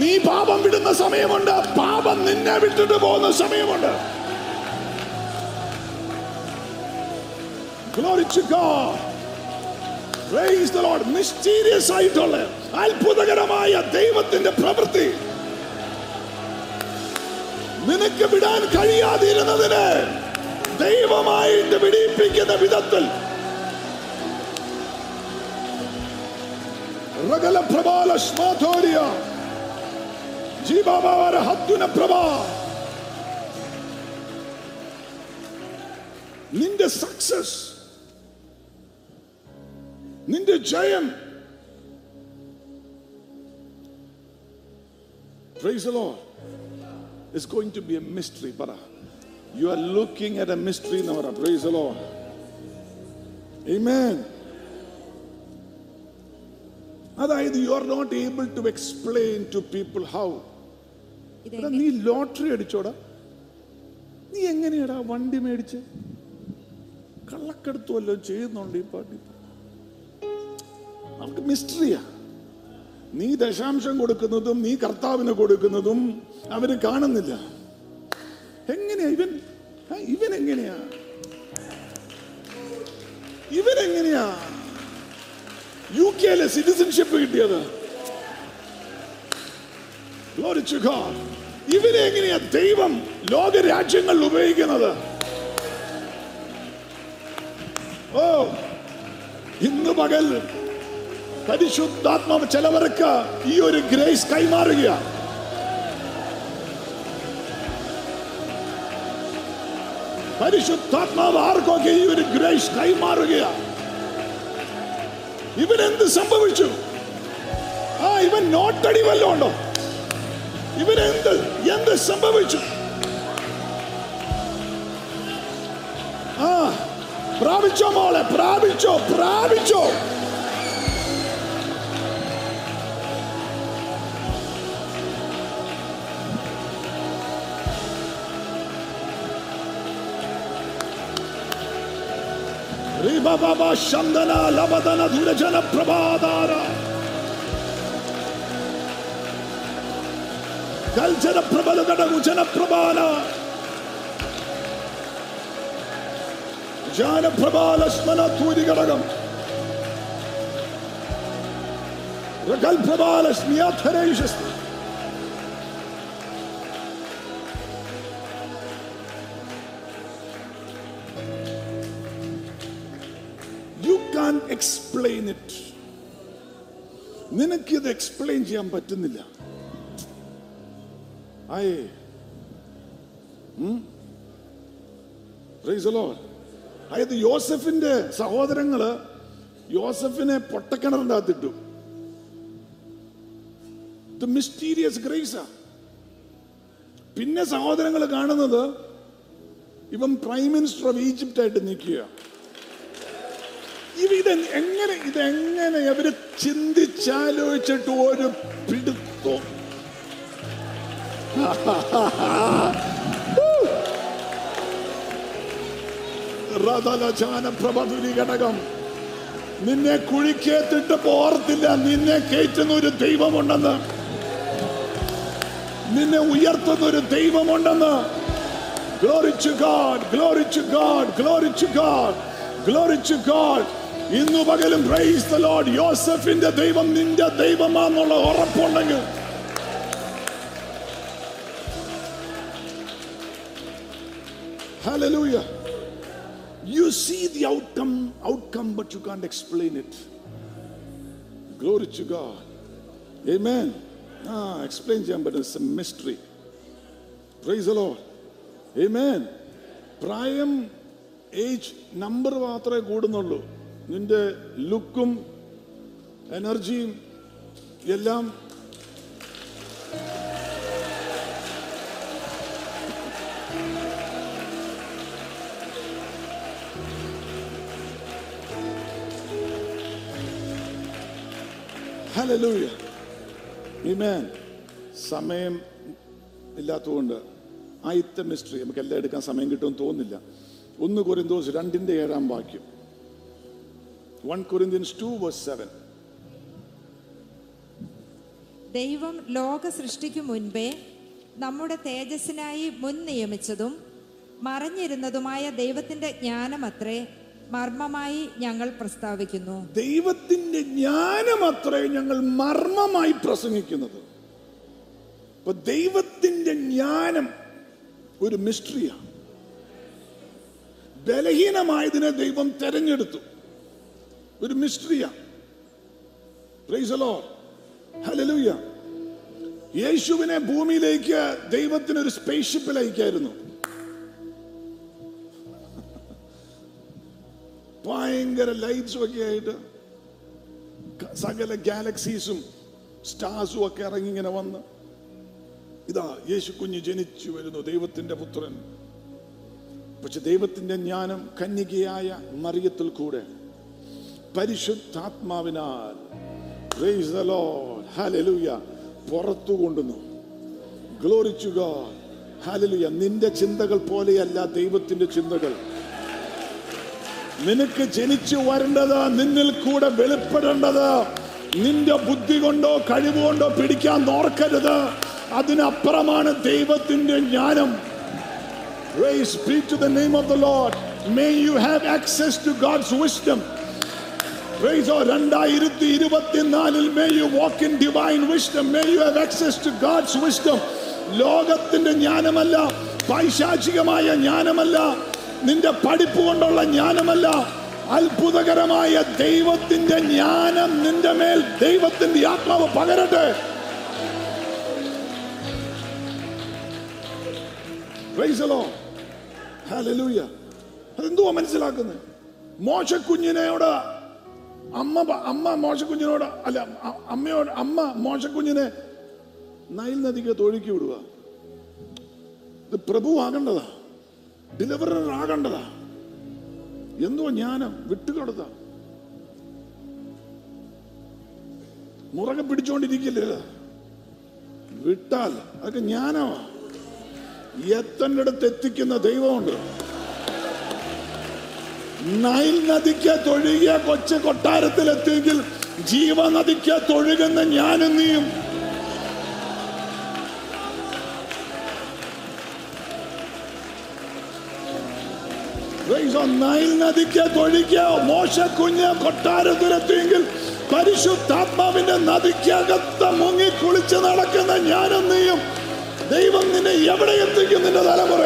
S3: നീ പാപം വിടുന്ന സമയമുണ്ട് പാപം നിന്നെ വിട്ടിട്ട് പോകുന്ന സമയമുണ്ട് Glory to God. മിസ്റ്റീരിയസ് ആയിട്ടുള്ള അത്ഭുതകരമായ ദൈവത്തിന്റെ പ്രവൃത്തി നിനക്ക് വിടാൻ കഴിയാതിരുന്നതിന് ദൈവമായിട്ട് പിടിപ്പിക്കുന്ന വിധത്തിൽ നിന്റെ സക്സസ് നിന്റെ ജയം Praise the Lord. It's going to be a mystery, brother. You are looking at a mystery now, brother. Praise the Lord. Amen. അതായത് you are not able to explain to people how നീ lottery അടിച്ചോടാ നീ എങ്ങനെയാടാ വണ്ടി മേടിച്ച് കള്ളക്കെടുത്തുമല്ലോ ചെയ്യുന്നുണ്ട് ഈ പാട്ടി നമുക്ക് മിസ്റ്ററിയാ നീ ദശാംശം കൊടുക്കുന്നതും നീ കർത്താവിന് കൊടുക്കുന്നതും അവര് കാണുന്നില്ല എങ്ങനെയാ ഇവൻ ഇവൻ എങ്ങനെയാ എങ്ങനെയാ യു കെയിലെ സിറ്റിസൺഷിപ്പ് കിട്ടിയത് ഇവരെ എങ്ങനെയാ ദൈവം ലോക രാജ്യങ്ങളിൽ ഉപയോഗിക്കുന്നത് ഓ ഇന്ന് പകൽ പരിശുദ്ധാത്മാവ് ചിലവർക്ക് ഈ ഒരു ഗ്രേസ് കൈമാറുകയാണ് പരിശുദ്ധാത്മാവ് ആർക്കൊക്കെ ഈ ഒരു ഗ്രേസ് കൈമാറുകയാണ് ഇവനെന്ത് സംഭവിച്ചു ആ ഇവൻ നോട്ടടി വല്ലോ ഉണ്ടോ ഇവനെന്ത് എന്ത് സംഭവിച്ചു ആ പ്രാപിച്ചോ മോളെ പ്രാപിച്ചോ പ്രാപിച്ചോ ശന്ദന ലബദന ദുരജന പ്രഭാതാര ജനപ്രബല തടകു ജനപ്രഭാന സ്മന തൂരി ഘടകം ഗൽപ്രഭാലസ്മിയ ധരേഷസ്മി എക്സ്പ്ലെയിൻ ഇറ്റ് നിനക്കിത് എക്സ്പ്ലെയിൻ ചെയ്യാൻ പറ്റുന്നില്ല അതായത് യോസഫിന്റെ സഹോദരങ്ങള് യോസഫിനെ പൊട്ടക്കിണറിന്റെ അകത്തിട്ടു ഇത് മിസ്റ്റീരിയസ് ഗ്രേസാ പിന്നെ സഹോദരങ്ങൾ കാണുന്നത് ഇവൻ പ്രൈം മിനിസ്റ്റർ ഓഫ് ഈജിപ്റ്റ് ആയിട്ട് നിൽക്കുകയാണ് ഇവ ഇത് എങ്ങനെ ഇതെങ്ങനെ അവര് ചിന്തിച്ചാലോചിച്ചിട്ട് ഒരു പിടുത്തം റഥലചാന പ്രഭതുരി ഘടകം നിന്നെ കുഴിക്കേത്തിട്ട് പോർത്തില്ല നിന്നെ കയറ്റുന്ന ഒരു ദൈവമുണ്ടെന്ന് നിന്നെ ഉയർത്തുന്ന ഒരു ദൈവമുണ്ടെന്ന് glory to God glory to God glory to God glory to God ഇന്നു പകലും പ്രൈസ് ദ ലോർഡ് യോസഫിന്റെ ദൈവം നിന്റെ ദൈവമാണെന്നുള്ള ഉറപ്പുണ്ടെങ്കിൽ Hallelujah. You see the outcome, outcome, but you can't explain it. Glory to God. Amen. Ah, explain ചെയ്യാൻ പറ്റും ഇറ്റ്സ് എ മിസ്റ്ററി പ്രൈസ് അലോ amen പ്രായം age number മാത്രമേ കൂടുന്നുള്ളൂ നിന്റെ ലുക്കും എനർജിയും എല്ലാം സമയം ഇല്ലാത്തതുകൊണ്ട് ആയിത്ത മിസ്റ്ററി നമുക്ക് എല്ലാം എടുക്കാൻ സമയം കിട്ടുമെന്ന് തോന്നുന്നില്ല ഒന്ന് കുറിന്തോസ് രണ്ടിൻ്റെ ഏഴാം വാക്യം 1 Corinthians
S4: ദൈവം ലോക സൃഷ്ടിക്കു മുൻപേ നമ്മുടെ തേജസ്സിനായി മുൻ നിയമിച്ചതും മറിഞ്ഞിരുന്നതുമായ ദൈവത്തിന്റെ അത്രേ മർമ്മമായി ഞങ്ങൾ പ്രസ്താവിക്കുന്നു
S3: ദൈവത്തിന്റെ അത്രേ ഞങ്ങൾ മർമ്മമായി പ്രസംഗിക്കുന്നത് ഇപ്പൊ ദൈവത്തിന്റെ ജ്ഞാനം ഒരു മിസ്റ്ററിയാണ് ബലഹീനമായതിനെ ദൈവം തെരഞ്ഞെടുത്തു ഒരു മിസ്റ്ററിയാണ് ഹലലൂയ യേശുവിനെ ഭൂമിയിലേക്ക് ദൈവത്തിന് ഒരു സ്പേസ്ഷിപ്പിൽ അയക്കായിരുന്നു ഭയങ്കര ലൈറ്റ്സും ഒക്കെ ആയിട്ട് സകല ഗാലക്സീസും സ്റ്റാർസും ഒക്കെ ഇറങ്ങി ഇങ്ങനെ വന്ന് ഇതാ യേശു കുഞ്ഞ് ജനിച്ചു വരുന്നു ദൈവത്തിന്റെ പുത്രൻ പക്ഷെ ദൈവത്തിന്റെ ജ്ഞാനം കന്യകയായ മറിയത്തിൽ കൂടെ പരിശുദ്ധാത്മാവിനാൽ പുറത്തു കൊണ്ടുന്നു ഗ്ലോറിച്ചുക ഹാലലുയ നിന്റെ ചിന്തകൾ പോലെയല്ല ദൈവത്തിന്റെ ചിന്തകൾ നിനക്ക് ജനിച്ചു വരേണ്ടത് നിന്നിൽ കൂടെ വെളിപ്പെടേണ്ടത് നിന്റെ ബുദ്ധി കൊണ്ടോ കഴിവുകൊണ്ടോ പിടിക്കാൻ നോർക്കരുത് അതിനപ്പുറമാണ് ദൈവത്തിന്റെ ജ്ഞാനം Praise be to the name of the Lord. May you have access to God's wisdom. In wisdom have access to wisdom ലോകത്തിന്റെ ജ്ഞാനമല്ല പൈശാചികമായ ജ്ഞാനമല്ല നിന്റെ പഠിപ്പ് കൊണ്ടുള്ള ജ്ഞാനമല്ല അത്ഭുതകരമായ ദൈവത്തിന്റെ ജ്ഞാനം നിന്റെ മേൽ ദൈവത്തിന്റെ ആത്മാവ് പകരട്ടെ അതെന്തുവാ മനസ്സിലാക്കുന്നത് മോശക്കുഞ്ഞിനെയോട് അമ്മ അമ്മ മോശക്കുഞ്ഞിനോട് അല്ല അമ്മയോട് അമ്മ മോശക്കുഞ്ഞിനെ നൈൽ നദിക്ക് തൊഴുക്കി വിടുക ഇത് പ്രഭു ആകേണ്ടതാ ഡെലിവറർ ആകേണ്ടതാ എന്തോ ജ്ഞാനം വിട്ടുകൊടുത്ത മുറകെ പിടിച്ചുകൊണ്ടിരിക്കില്ല വിട്ടാൽ അതൊക്കെ ജ്ഞാനമാ എത്തേണ്ടടുത്ത് എത്തിക്കുന്ന ദൈവമുണ്ട് നൈൽ നദിക്ക് തൊഴുകിയ കൊച്ചു കൊട്ടാരത്തിലെത്തിയെങ്കിൽ ജീവനദിക്ക് തൊഴുകുന്ന ഞാനും നീയും നൈൽ നദിക്ക് തൊഴിക്കുക മോശ കുഞ്ഞ് കൊട്ടാരത്തിലെത്തിയെങ്കിൽ പരിശുദ്ധാത്മാവിന്റെ നദിക്കകത്ത് മുങ്ങി കുളിച്ച് നടക്കുന്ന ഞാനും നീയും ദൈവം നിന്നെ എവിടെ എത്തിക്കും നിന്റെ തലമുറ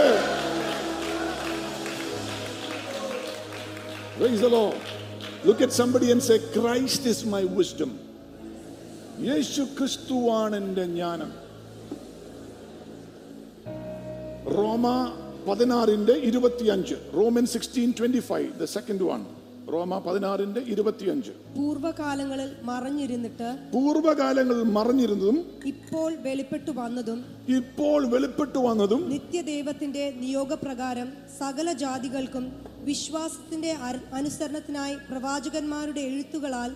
S3: Praise the Look at somebody and say, Christ is my wisdom. യേശു ക്രിസ്തുവാണ് എൻ്റെ ജ്ഞാനം റോമ പതിനാറിൻ്റെ ഇരുപത്തിയഞ്ച് Roman sixteen twenty five the second one റോമ പതിനാറിന്റെ
S4: ഇരുപത്തിയഞ്ച് പൂർവ്വകാലങ്ങളിൽ മറഞ്ഞിരുന്നിട്ട്
S3: പൂർവ്വകാലങ്ങളിൽ മറഞ്ഞിരുന്നതും
S4: ഇപ്പോൾ വെളിപ്പെട്ടു വന്നതും ഇപ്പോൾ
S3: വെളിപ്പെട്ടു
S4: വന്നതും നിത്യദൈവത്തിന്റെ നിയോഗപ്രകാരം സകല ജാതികൾക്കും വിശ്വാസത്തിൻ്റെ അനുസരണത്തിനായി പ്രവാചകന്മാരുടെ എഴുത്തുകളാൽ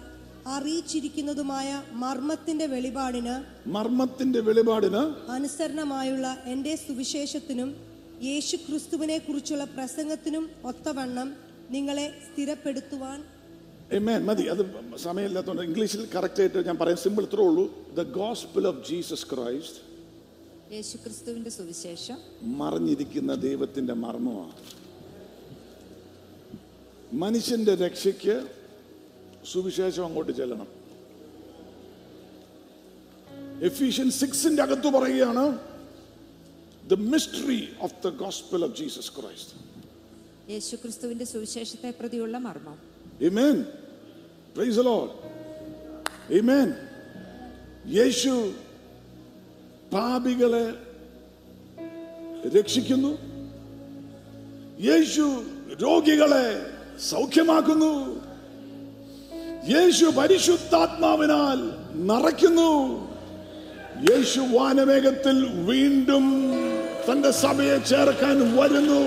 S4: അറിയിച്ചിരിക്കുന്നതുമായ മർമ്മത്തിന്റെ
S3: വെളിപാടിന് മർമ്മത്തിന്റെ വെളിപാടിന് അനുസരണമായുള്ള എൻ്റെ സുവിശേഷത്തിനും
S4: യേശു ക്രിസ്തുവിനെ കുറിച്ചുള്ള പ്രസംഗത്തിനും ഒത്തവണ്ണം നിങ്ങളെ
S3: സ്ഥിരപ്പെടുത്തുവാൻ മതി അത് സമയമില്ലാത്തതുകൊണ്ട് ഇംഗ്ലീഷിൽ കറക്റ്റ് ആയിട്ട് ഞാൻ പറയാം സിമ്പിൾ ഇത്രേ ഉള്ളൂ the gospel of Jesus
S4: Christ യേശുക്രിസ്തുവിന്റെ സുവിശേഷം മറിഞ്ഞിരിക്കുന്ന ദൈവത്തിന്റെ
S3: മർമ്മമാണ് മനുഷ്യന്റെ രക്ഷയ്ക്ക് സുവിശേഷം അങ്ങോട്ട് ചെല്ലണം എഫീഷ്യൻ സിക്സിന്റെ അകത്ത് പറയുകയാണ് the mystery of the gospel of Jesus
S4: Christ യേശുക്രിസ്തുവിന്റെ സുവിശേഷത്തെ പ്രതിയുള്ള മർമ്മം ആമേൻ
S3: പ്രൈസ് ലോർഡ് ആമേൻ യേശു പാപികളെ രക്ഷിക്കുന്നു യേശു രോഗികളെ സൗഖ്യമാക്കുന്നു യേശു പരിശുദ്ധാത്മാവിനാൽ നിറയ്ക്കുന്നു യേശു വാനവേഗത്തിൽ വീണ്ടും തന്റെ സഭയെ ചേർക്കാൻ വരുന്നു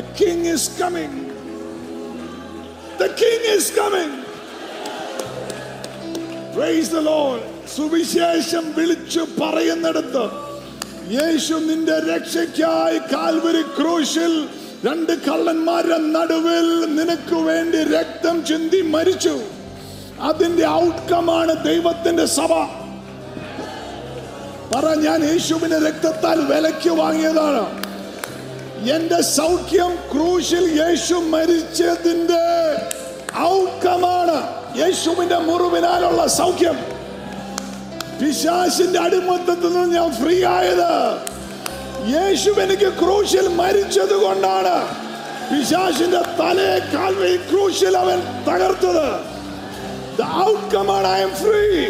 S3: The king is coming. The king is coming. Praise the Lord. സുവിശേഷം വിളിച്ചു പറയുന്നിടത്ത് യേശു നിന്റെ രക്ഷയ്ക്കായി കാൽവരി ക്രൂശിൽ രണ്ട് കള്ളന്മാരുടെ നടുവിൽ നിനക്ക് വേണ്ടി രക്തം ചിന്തി മരിച്ചു അതിന്റെ ഔട്ട്കമാണ് ദൈവത്തിന്റെ സഭ പറ ഞാൻ യേശുവിന്റെ രക്തത്താൽ വിലയ്ക്ക് വാങ്ങിയതാണ് എന്റെ സൗഖ്യം ക്രൂശിൽ യേശു മരിച്ചതിന്റെ ഔട്ട്കമാണ് യേശുവിന്റെ മുറിവിനാലുള്ള സൗഖ്യം പിശാശിന്റെ അടിമത്തത്തിൽ നിന്ന് ഞാൻ ഫ്രീ ആയത് യേശു എനിക്ക് ക്രൂശിൽ മരിച്ചത് കൊണ്ടാണ് പിശാശിന്റെ തലയെ കാൽവി ക്രൂശിൽ അവൻ തകർത്തത് The outcome and I am free.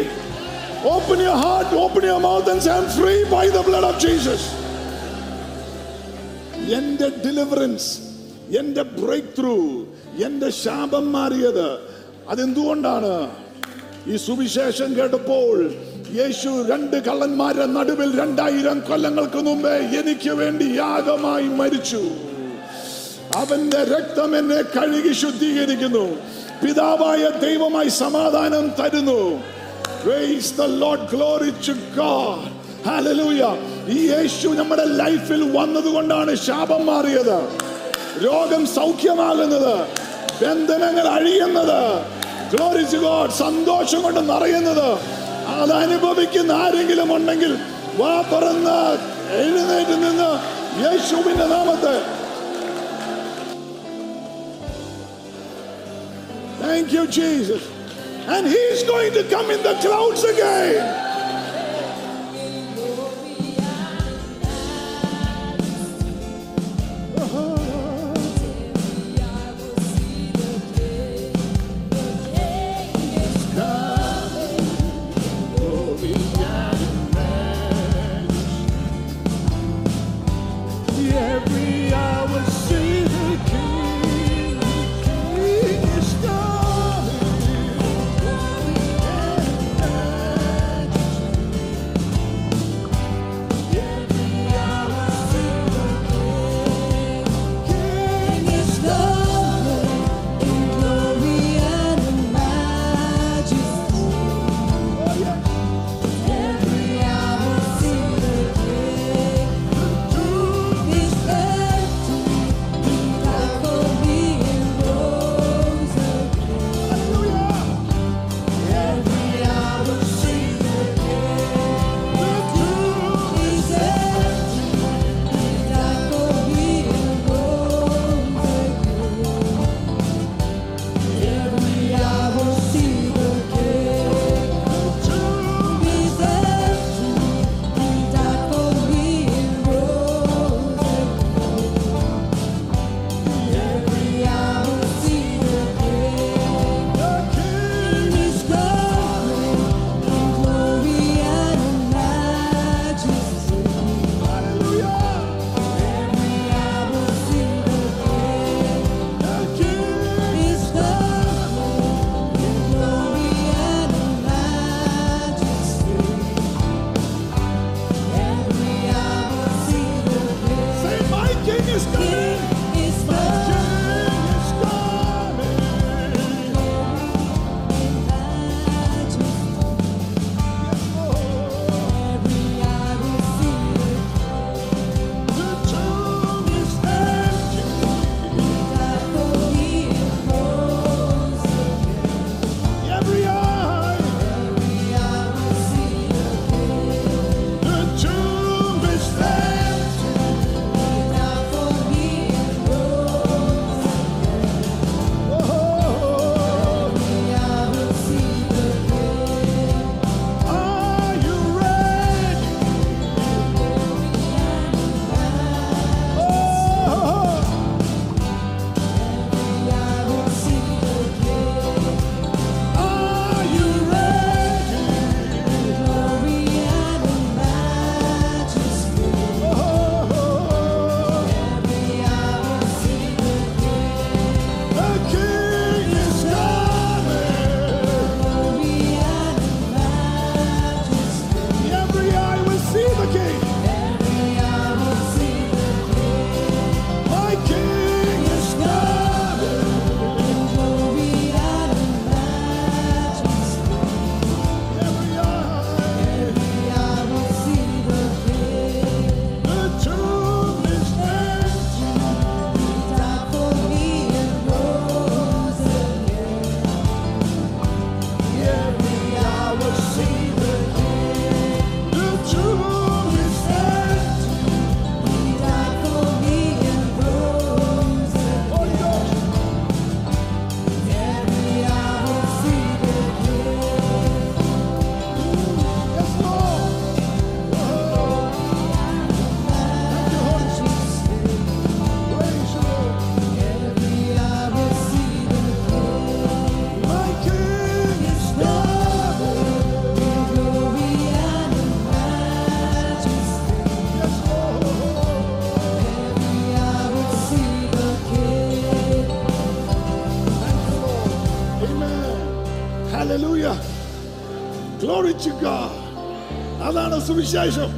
S3: Open your heart, open your mouth and say, I'm free by the blood of Jesus. എൻ്റെ ഡെലിവറൻസ് എൻ്റെ ബ്രേക്ക് ത്രൂ എൻ്റെ ശാപം മാറിയത് അതെന്തുകൊണ്ടാണ് ഈ സുവിശേഷം കേട്ടപ്പോൾ യേശു രണ്ട് കള്ളന്മാരെ നടുവിൽ രണ്ടായിരം കൊല്ലങ്ങൾക്ക് മുമ്പേ എനിക്ക് വേണ്ടി യാഗമായി മരിച്ചു അവന്റെ രക്തം എന്നെ കഴുകി ശുദ്ധീകരിക്കുന്നു പിതാവായ ദൈവമായി സമാധാനം തരുന്നു യേശു നമ്മുടെ ലൈഫിൽ വന്നതുകൊണ്ടാണ് ശാപം മാറിയത് രോഗം സൗഖ്യമാകുന്നത് ബന്ധനങ്ങൾ അഴിയുന്നത് ഗോഡ് സന്തോഷം കൊണ്ട് നിറയുന്നത് ആരെങ്കിലും ഉണ്ടെങ്കിൽ വാ തുറന്ന് എഴുന്നേറ്റ് നിന്ന് യേശുവിന്റെ നാമത്തെ Thank you, Jesus. And he's going to come in the clouds again. സുവിശേഷം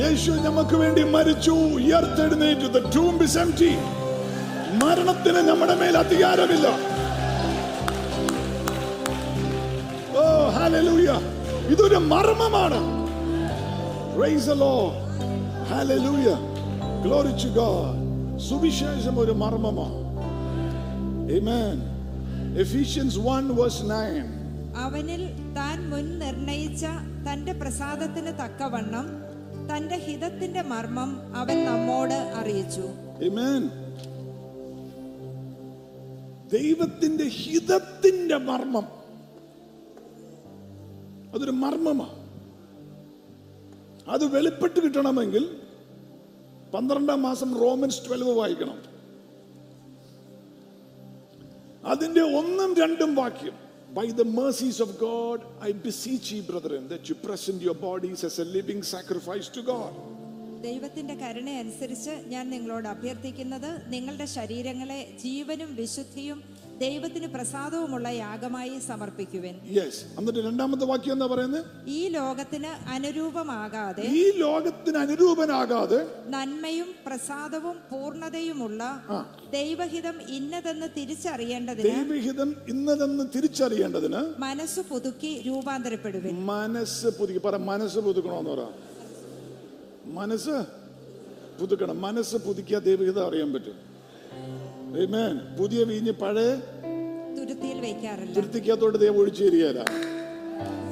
S3: യേശു നമുക്ക് വേണ്ടി മരിച്ചു ഉയർത്തെഴുന്നേറ്റു ദ ടൂം മരണത്തിന് നമ്മുടെ മേൽ അധികാരമില്ല ഓ ഹല്ലേലൂയ ഇതൊരു മർമ്മമാണ് സുവിശേഷം ഒരു മർമ്മമാണ് 1
S4: അവനിൽ താൻ മുൻ നിർണയിച്ച തൻ്റെ പ്രസാദത്തിന് തക്കവണ്ണം തന്റെ ഹിതത്തിന്റെ മർമ്മം അവൻ നമ്മോട് അറിയിച്ചു
S3: ദൈവത്തിന്റെ ഹിതത്തിന്റെ മർമ്മം അതൊരു മർമ്മമാ അത് വെളിപ്പെട്ട് കിട്ടണമെങ്കിൽ പന്ത്രണ്ടാം മാസം റോമൻസ് ട്വൽവ് വായിക്കണം അതിന്റെ ഒന്നും രണ്ടും വാക്യം By the mercies of God, I beseech ye, brethren, that you present your bodies as a living sacrifice to God.
S4: ദൈവത്തിന്റെ കരുണയനുസരിച്ച് ഞാൻ നിങ്ങളോട് അഭ്യർത്ഥിക്കുന്നത് നിങ്ങളുടെ ശരീരങ്ങളെ ജീവനും വിശുദ്ധിയും ദൈവത്തിന് പ്രസാദവുമുള്ള യാഗമായി സമർപ്പിക്കുവൻ
S3: യെസ് എന്നിട്ട് രണ്ടാമത്തെ വാക്യം എന്താ
S4: പറയുന്നത് ഈ ലോകത്തിന് അനുരൂപമാകാതെ
S3: ഈ ലോകത്തിന് അനുരൂപനാകാതെ
S4: നന്മയും പ്രസാദവും പൂർണ്ണതയുമുള്ള ദൈവഹിതം ഇന്നതെന്ന് തിരിച്ചറിയേണ്ടതിന്
S3: ദൈവഹിതം ഇന്നതെന്ന് തിരിച്ചറിയേണ്ടതിന് മനസ്സ് പുതുക്കി രൂപാന്തരപ്പെടുവൻ മനസ്സ് പുതുക്കി പറ മനസ്സ് പുതുക്കണോന്ന് പറ മനസ്സ് പുതുക്കണം മനസ്സ് പുതുക്കിയാൽ ദൈവഹിതം അറിയാൻ പറ്റും പുതിയ വീഞ്ഞ് പഴയ തുരുത്തിയിൽ തുരുത്തിക്കകത്തോട്ട് ദൈവം ഒഴിച്ചേരിയല്ല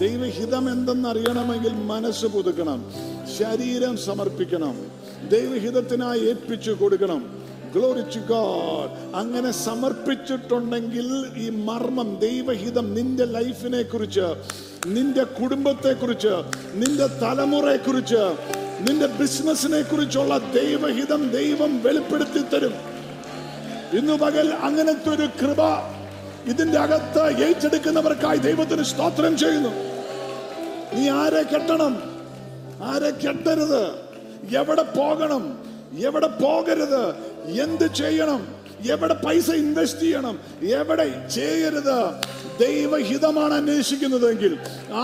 S3: ദൈവഹിതം എന്തെന്ന് അറിയണമെങ്കിൽ മനസ്സ് പുതുക്കണം ശരീരം സമർപ്പിക്കണം ദൈവഹിതത്തിനായി ഏൽപ്പിച്ചു കൊടുക്കണം അങ്ങനെ സമർപ്പിച്ചിട്ടുണ്ടെങ്കിൽ ഈ മർമ്മം ദൈവഹിതം നിന്റെ ലൈഫിനെ കുറിച്ച് നിന്റെ കുടുംബത്തെ കുറിച്ച് നിന്റെ തലമുറയെ കുറിച്ച് നിന്റെ ബിസിനസിനെ കുറിച്ചുള്ള ദൈവഹിതം ദൈവം വെളിപ്പെടുത്തി തരും ഇന്ന് പകൽ അങ്ങനത്തെ ഒരു കൃപ ഇതിന്റെ അകത്ത് ഏറ്റെടുക്കുന്നവർക്കായി ദൈവത്തിന് സ്തോത്രം ചെയ്യുന്നു നീ ആരെ കെട്ടണം ആരെ കെട്ടരുത് എവിടെ പോകണം എവിടെ പോകരുത് എന്ത് ചെയ്യണം എവിടെ പൈസ ഇൻവെസ്റ്റ് ചെയ്യണം എവിടെ ചെയ്യരുത് ദൈവഹിതമാണ് അന്വേഷിക്കുന്നതെങ്കിൽ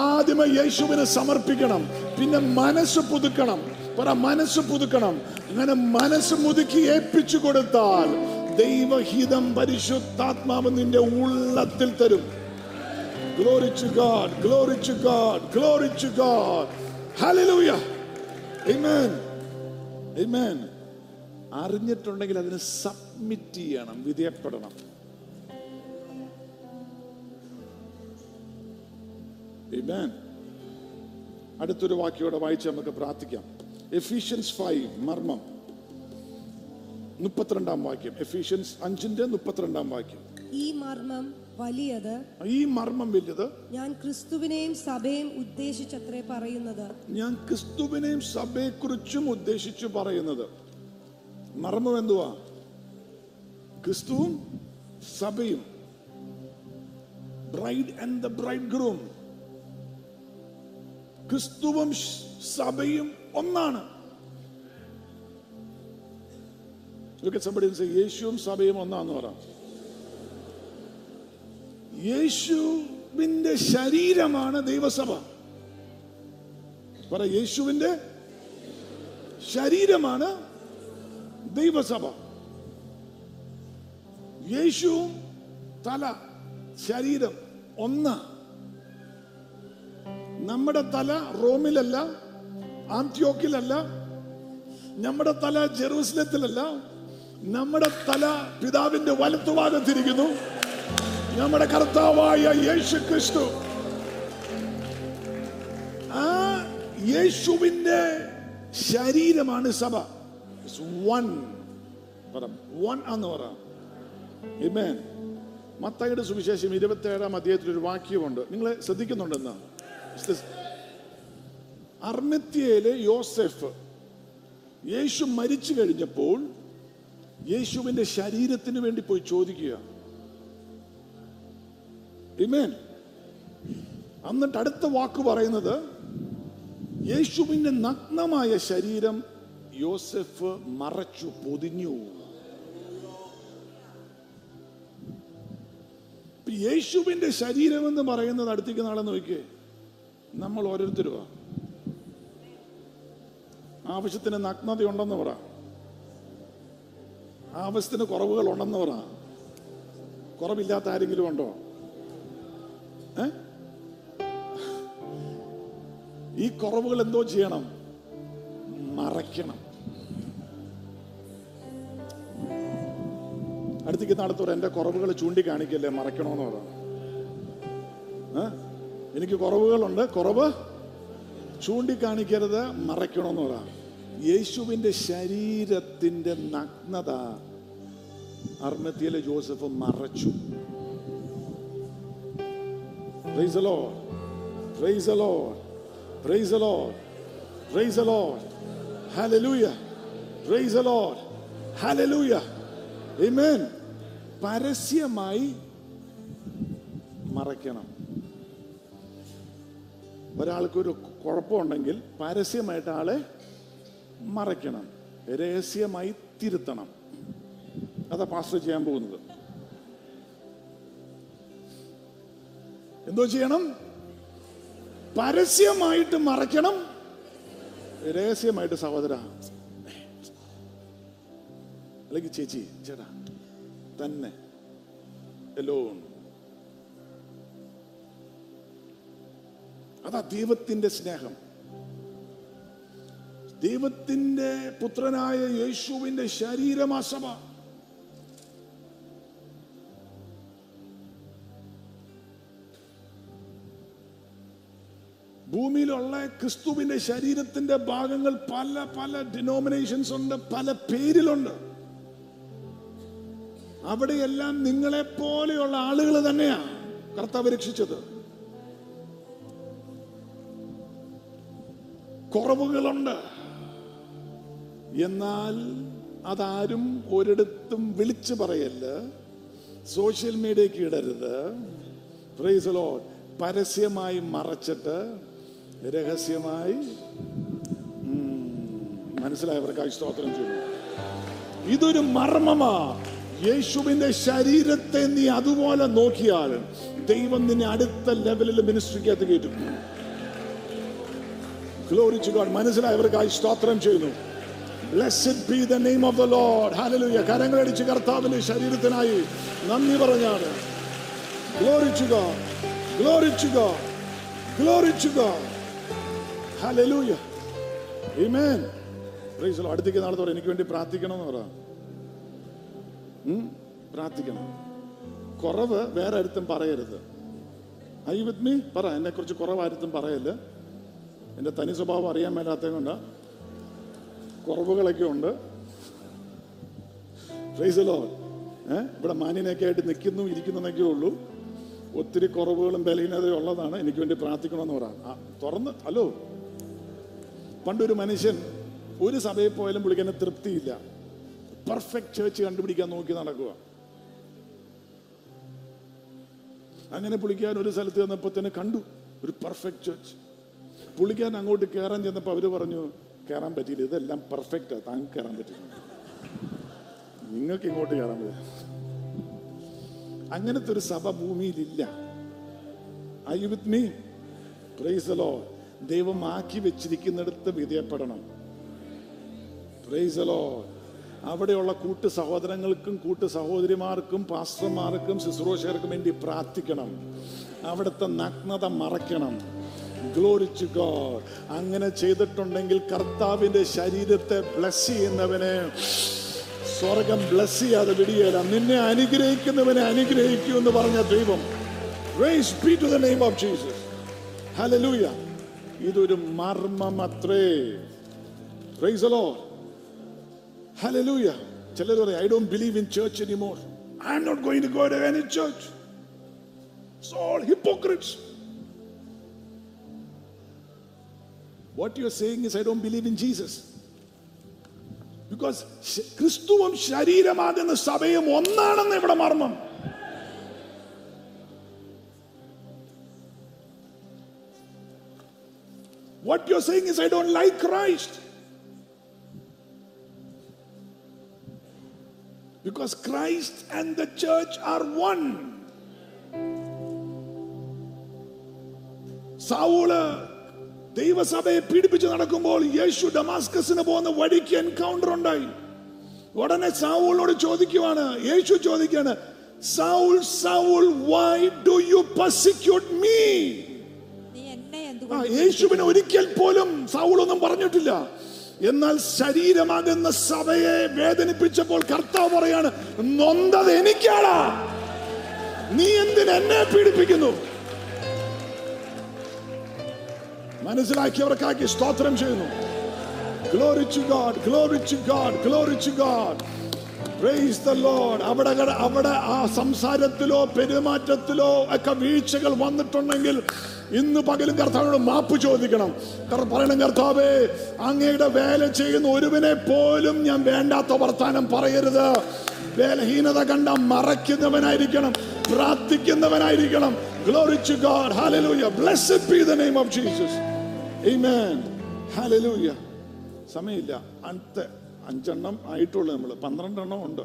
S3: ആദ്യമേ യേശുവിനെ സമർപ്പിക്കണം പിന്നെ മനസ്സ് പുതുക്കണം പറ മനസ്സ് പുതുക്കണം അങ്ങനെ മനസ്സ് മുതുക്കി ഏൽപ്പിച്ചു കൊടുത്താൽ ദൈവഹിതം പരിശുദ്ധാത്മാവ് നിന്റെ ഉള്ളത്തിൽ തരും glory to God glory to God glory to God ഹല്ലേലൂയ അറിഞ്ഞിട്ടുണ്ടെങ്കിൽ അതിന് സബ്മിറ്റ് ചെയ്യണം വിധേയപ്പെടണം അടുത്തൊരു വാക്യോടെ വായിച്ച് നമുക്ക് പ്രാർത്ഥിക്കാം എഫിഷ്യൻസ് ഫൈവ് മർമ്മം മുപ്പത്തിരണ്ടാം വാക്യം എഫീഷ്യൻസ് അഞ്ചിന്റെ മുപ്പത്തിരണ്ടാം
S4: വാക്യം ഈ മർമ്മം വലിയത്
S3: ഈ മർമ്മം വലിയത്
S4: ഞാൻ ക്രിസ്തുവിനെയും സഭയും ഉദ്ദേശിച്ചത്രേ പറയുന്നത്
S3: ഞാൻ ക്രിസ്തുവിനെയും കുറിച്ചും ഉദ്ദേശിച്ചു പറയുന്നത് മർമ്മം എന്തുവാ ക്രിസ്തുവും സഭയും bride and the bridegroom ക്രിസ്തുവും സഭയും ഒന്നാണ് Look at somebody and say, യേശുവും സഭയും ഒന്നാന്ന് പറ യേശുവിൻ്റെ ശരീരമാണ് ദൈവസഭ പറ യേശുവിന്റെ ശരീരമാണ് ദൈവസഭ യേശു തല ശരീരം ഒന്ന് നമ്മുടെ തല റോമിലല്ല ആന്ത്യോക്കിലല്ല നമ്മുടെ തല ജെറൂസലത്തിലല്ല നമ്മുടെ തല പിതാവിന്റെ തിരിക്കുന്നു നമ്മുടെ കർത്താവായ യേശു ക്രിസ്തു ആ യേശുവിന്റെ ശരീരമാണ് സഭ മത്തയുടെ സുവിശേഷം ഇരുപത്തേഴാം ഏഴാം അധ്യായത്തിൽ ഒരു വാക്യമുണ്ട് നിങ്ങൾ ശ്രദ്ധിക്കുന്നുണ്ടെന്ന് അർമ്മത്യയിലെ യോസെഫ് യേശു മരിച്ചു കഴിഞ്ഞപ്പോൾ യേശുവിന്റെ ശരീരത്തിന് വേണ്ടി പോയി ചോദിക്കുക ഇമേൻ എന്നിട്ട് അടുത്ത വാക്ക് പറയുന്നത് യേശുവിന്റെ നഗ്നമായ ശരീരം യോസെഫ് മറച്ചു പൊതിഞ്ഞു യേശുവിന്റെ ശരീരം എന്ന് പറയുന്നത് അടുത്തേക്ക് നാളെ നോക്കിയേ നമ്മൾ ഓരോരുത്തരുവാ ആവശ്യത്തിന് നഗ്നതയുണ്ടെന്ന് പറ ആവശ്യത്തിന് കുറവുകൾ ഉണ്ടെന്ന് പറ കുറവില്ലാത്ത ആരെങ്കിലും ഉണ്ടോ ഏ ഈ കുറവുകൾ എന്തോ ചെയ്യണം മറയ്ക്കണം അടുത്തേക്ക് നടത്തോടെ എന്റെ കുറവുകൾ ചൂണ്ടിക്കാണിക്കല്ലേ മറയ്ക്കണോന്ന് പറ എനിക്ക് കുറവുകളുണ്ട് കുറവ് ചൂണ്ടിക്കാണിക്കരുത് മറയ്ക്കണമെന്ന് പറയാം യേശുവിൻ്റെ ശരീരത്തിൻ്റെ നഗ്നത അർമ്മത്തിയിലെ ജോസഫ് മറച്ചു പരസ്യമായി മറയ്ക്കണം ഒരാൾക്കൊരു കുഴപ്പമുണ്ടെങ്കിൽ പരസ്യമായിട്ട് ആളെ മറയ്ക്കണം രഹസ്യമായി തിരുത്തണം അതാ പാസ്റ്റർ ചെയ്യാൻ പോകുന്നത് എന്തോ ചെയ്യണം പരസ്യമായിട്ട് മറയ്ക്കണം രഹസ്യമായിട്ട് സഹോദര അല്ലെങ്കിൽ ചേച്ചി ചേട്ടാ തന്നെ എല്ലോ അതാ ദൈവത്തിന്റെ സ്നേഹം ദൈവത്തിൻ്റെ പുത്രനായ യേശുവിൻ്റെ ശരീരമാ ഭൂമിയിലുള്ള ക്രിസ്തുവിന്റെ ശരീരത്തിന്റെ ഭാഗങ്ങൾ പല പല ഡിനോമിനേഷൻസ് ഉണ്ട് പല പേരിലുണ്ട് അവിടെയെല്ലാം നിങ്ങളെ പോലെയുള്ള ആളുകൾ തന്നെയാണ് കർത്താവ് രക്ഷിച്ചത് കുറവുകളുണ്ട് എന്നാൽ അതാരും ഒരിടത്തും വിളിച്ചു പറയല്ല സോഷ്യൽ മീഡിയക്ക് ഇടരുത് പ്രൈസലോ പരസ്യമായി മറച്ചിട്ട് രഹസ്യമായി മനസ്സിലായവർക്കായി സ്തോത്രം ചെയ്തു ഇതൊരു മർമ്മമാ യേശുവിന്റെ ശരീരത്തെ നീ അതുപോലെ നോക്കിയാൽ ദൈവം നിന്നെ അടുത്ത ലെവലിൽ മിനിസ്ട്രിക്കകത്ത് കയറ്റും ഗ്ലോറിച്ചു ഗോഡ് മനസ്സിലായവർക്കായി സ്തോത്രം ചെയ്യുന്നു blessed be the name of the load hallelujah അടിച്ച് കർത്താവിന്റെ ശരീരത്തിനായി നന്ദി പറഞ്ഞാണ് ഗ്ലോറിച്ചുക ഗ്ലോറിച്ചുക ഗ്ലോറിച്ചുക ഹാലലൂയ ഈമേൻ പ്രൈസ് അടുത്തേക്ക് നാളെ തോറ എനിക്ക് വേണ്ടി പ്രാർത്ഥിക്കണം എന്ന് പറ പ്രാർത്ഥിക്കണം കുറവ് വേറെ അടുത്തും പറയരുത് ഐ വിത്ത് മീ പറ എന്നെക്കുറിച്ച് കുറവ് ആരുത്തും പറയല്ലേ എൻ്റെ തനി സ്വഭാവം അറിയാൻ മേലാത്തത് കൊണ്ടാണ് കുറവുകളൊക്കെ ഉണ്ട് ഫ്രൈസലോ ഏ ഇവിടെ മാന്യനൊക്കെ ആയിട്ട് നിൽക്കുന്നു ഇരിക്കുന്നു എന്നൊക്കെ ഉള്ളൂ ഒത്തിരി കുറവുകളും ബലഹീനതയും ഉള്ളതാണ് എനിക്ക് വേണ്ടി പ്രാർത്ഥിക്കണമെന്ന് പറയാം തുറന്ന് ഹലോ പണ്ടൊരു മനുഷ്യൻ ഒരു സഭയിൽ പോയാലും വിളിക്കാൻ തൃപ്തിയില്ല പെർഫെക്റ്റ് ചേർച്ച് കണ്ടുപിടിക്കാൻ നോക്കി നടക്കുക അങ്ങനെ പുളിക്കാൻ ഒരു സ്ഥലത്ത് ചെന്നപ്പോൾ തന്നെ കണ്ടു ഒരു പെർഫെക്റ്റ് ചേർച്ച് പുളിക്കാൻ അങ്ങോട്ട് കയറാൻ ചെന്നപ്പോൾ അവർ പറഞ്ഞു കയറാൻ പറ്റിയില്ല ഇതെല്ലാം പെർഫെക്റ്റാണ് താങ്കൾക്ക് കയറാൻ പറ്റില്ല നിങ്ങൾക്ക് ഇങ്ങോട്ട് കയറാൻ പറ്റില്ല അങ്ങനത്തെ ഒരു സഭ ഭൂമിയിലില്ല ഐ വിത്ത് മീ ദൈവം ആക്കി വെച്ചിരിക്കുന്നിടത്ത് വിധേയപ്പെടണം പ്രൈസലോ അവിടെയുള്ള കൂട്ടു സഹോദരങ്ങൾക്കും കൂട്ടു സഹോദരിമാർക്കും പാസ്റ്റർമാർക്കും ശുശ്രൂഷകർക്കും വേണ്ടി പ്രാർത്ഥിക്കണം അവിടുത്തെ നഗ്നത മറയ്ക്കണം ഗ്ലോറി ടു ഗോഡ് അങ്ങനെ ചെയ്തിട്ടുണ്ടെങ്കിൽ കർത്താവിന്റെ ശരീരത്തെ ബ്ലസ് ചെയ്യുന്നവനെ സ്വർഗം ബ്ലസ് ചെയ്യാതെ വിടിയേല നിന്നെ അനുഗ്രഹിക്കുന്നവനെ അനുഗ്രഹിക്കൂ എന്ന് പറഞ്ഞ ദൈവം to the name of Jesus hallelujah ഇതൊരു മർമ്മം അത്രേ അലോ ഹലലൂയ ചിലർ പറയാം I do believe in church anymore I am not going to go to any church it's all hypocrites What you're saying is, I don't believe in Jesus. Because ക്രിസ്തുവും ശരീരമാകുന്ന സഭയും ഒന്നാണെന്ന് ഇവിടെ മർമ്മം What you're saying is, I don't like Christ. Because Christ and the church are one. Saul ദൈവസഭയെ പീഡിപ്പിച്ച് നടക്കുമ്പോൾ യേശു ഡമാസ്കസിന് പോകുന്ന വഴിക്ക് എൻകൗണ്ടർ ഉണ്ടായി ഉടനെ സാവൂളിനോട് ചോദിക്കുവാണ് യേശു ചോദിക്കാണ് Saul Saul why do you persecute me യേശുവിനെ ഒരിക്കൽ പോലും സാവുൾ ഒന്നും പറഞ്ഞിട്ടില്ല എന്നാൽ ശരീരമാകുന്ന സഭയെ വേദനിപ്പിച്ചപ്പോൾ കർത്താവ് പറയാണ് നൊന്തത് എനിക്കാടാ നീ എന്നെ പീഡിപ്പിക്കുന്നു അവർക്കാക്കി സ്തോത്രം ചെയ്യുന്നു glory to God glory to God glory to God praise the Lord അവിടെ അവിടെ ആ സംസാരത്തിലോ പെരുമാറ്റത്തിലോ ഒക്കെ വീഴ്ചകൾ വന്നിട്ടുണ്ടെങ്കിൽ ഇന്ന് പകലും കർത്താവിനോട് മാപ്പ് ചോദിക്കണം പറയണം കർത്താവേ അങ്ങയുടെ വേല ചെയ്യുന്ന ഒരുവിനെ പോലും ഞാൻ വേണ്ടാത്ത വർത്താനം പറയരുത് വേലഹീനത കണ്ട മറയ്ക്കുന്നവനായിരിക്കണം പ്രാർത്ഥിക്കുന്നവനായിരിക്കണം glory to God hallelujah blessed be the name of Jesus hallelujah സമയമില്ല അടുത്ത അഞ്ചെണ്ണം ആയിട്ടുള്ളൂ നമ്മൾ പന്ത്രണ്ടെണ്ണം ഉണ്ട്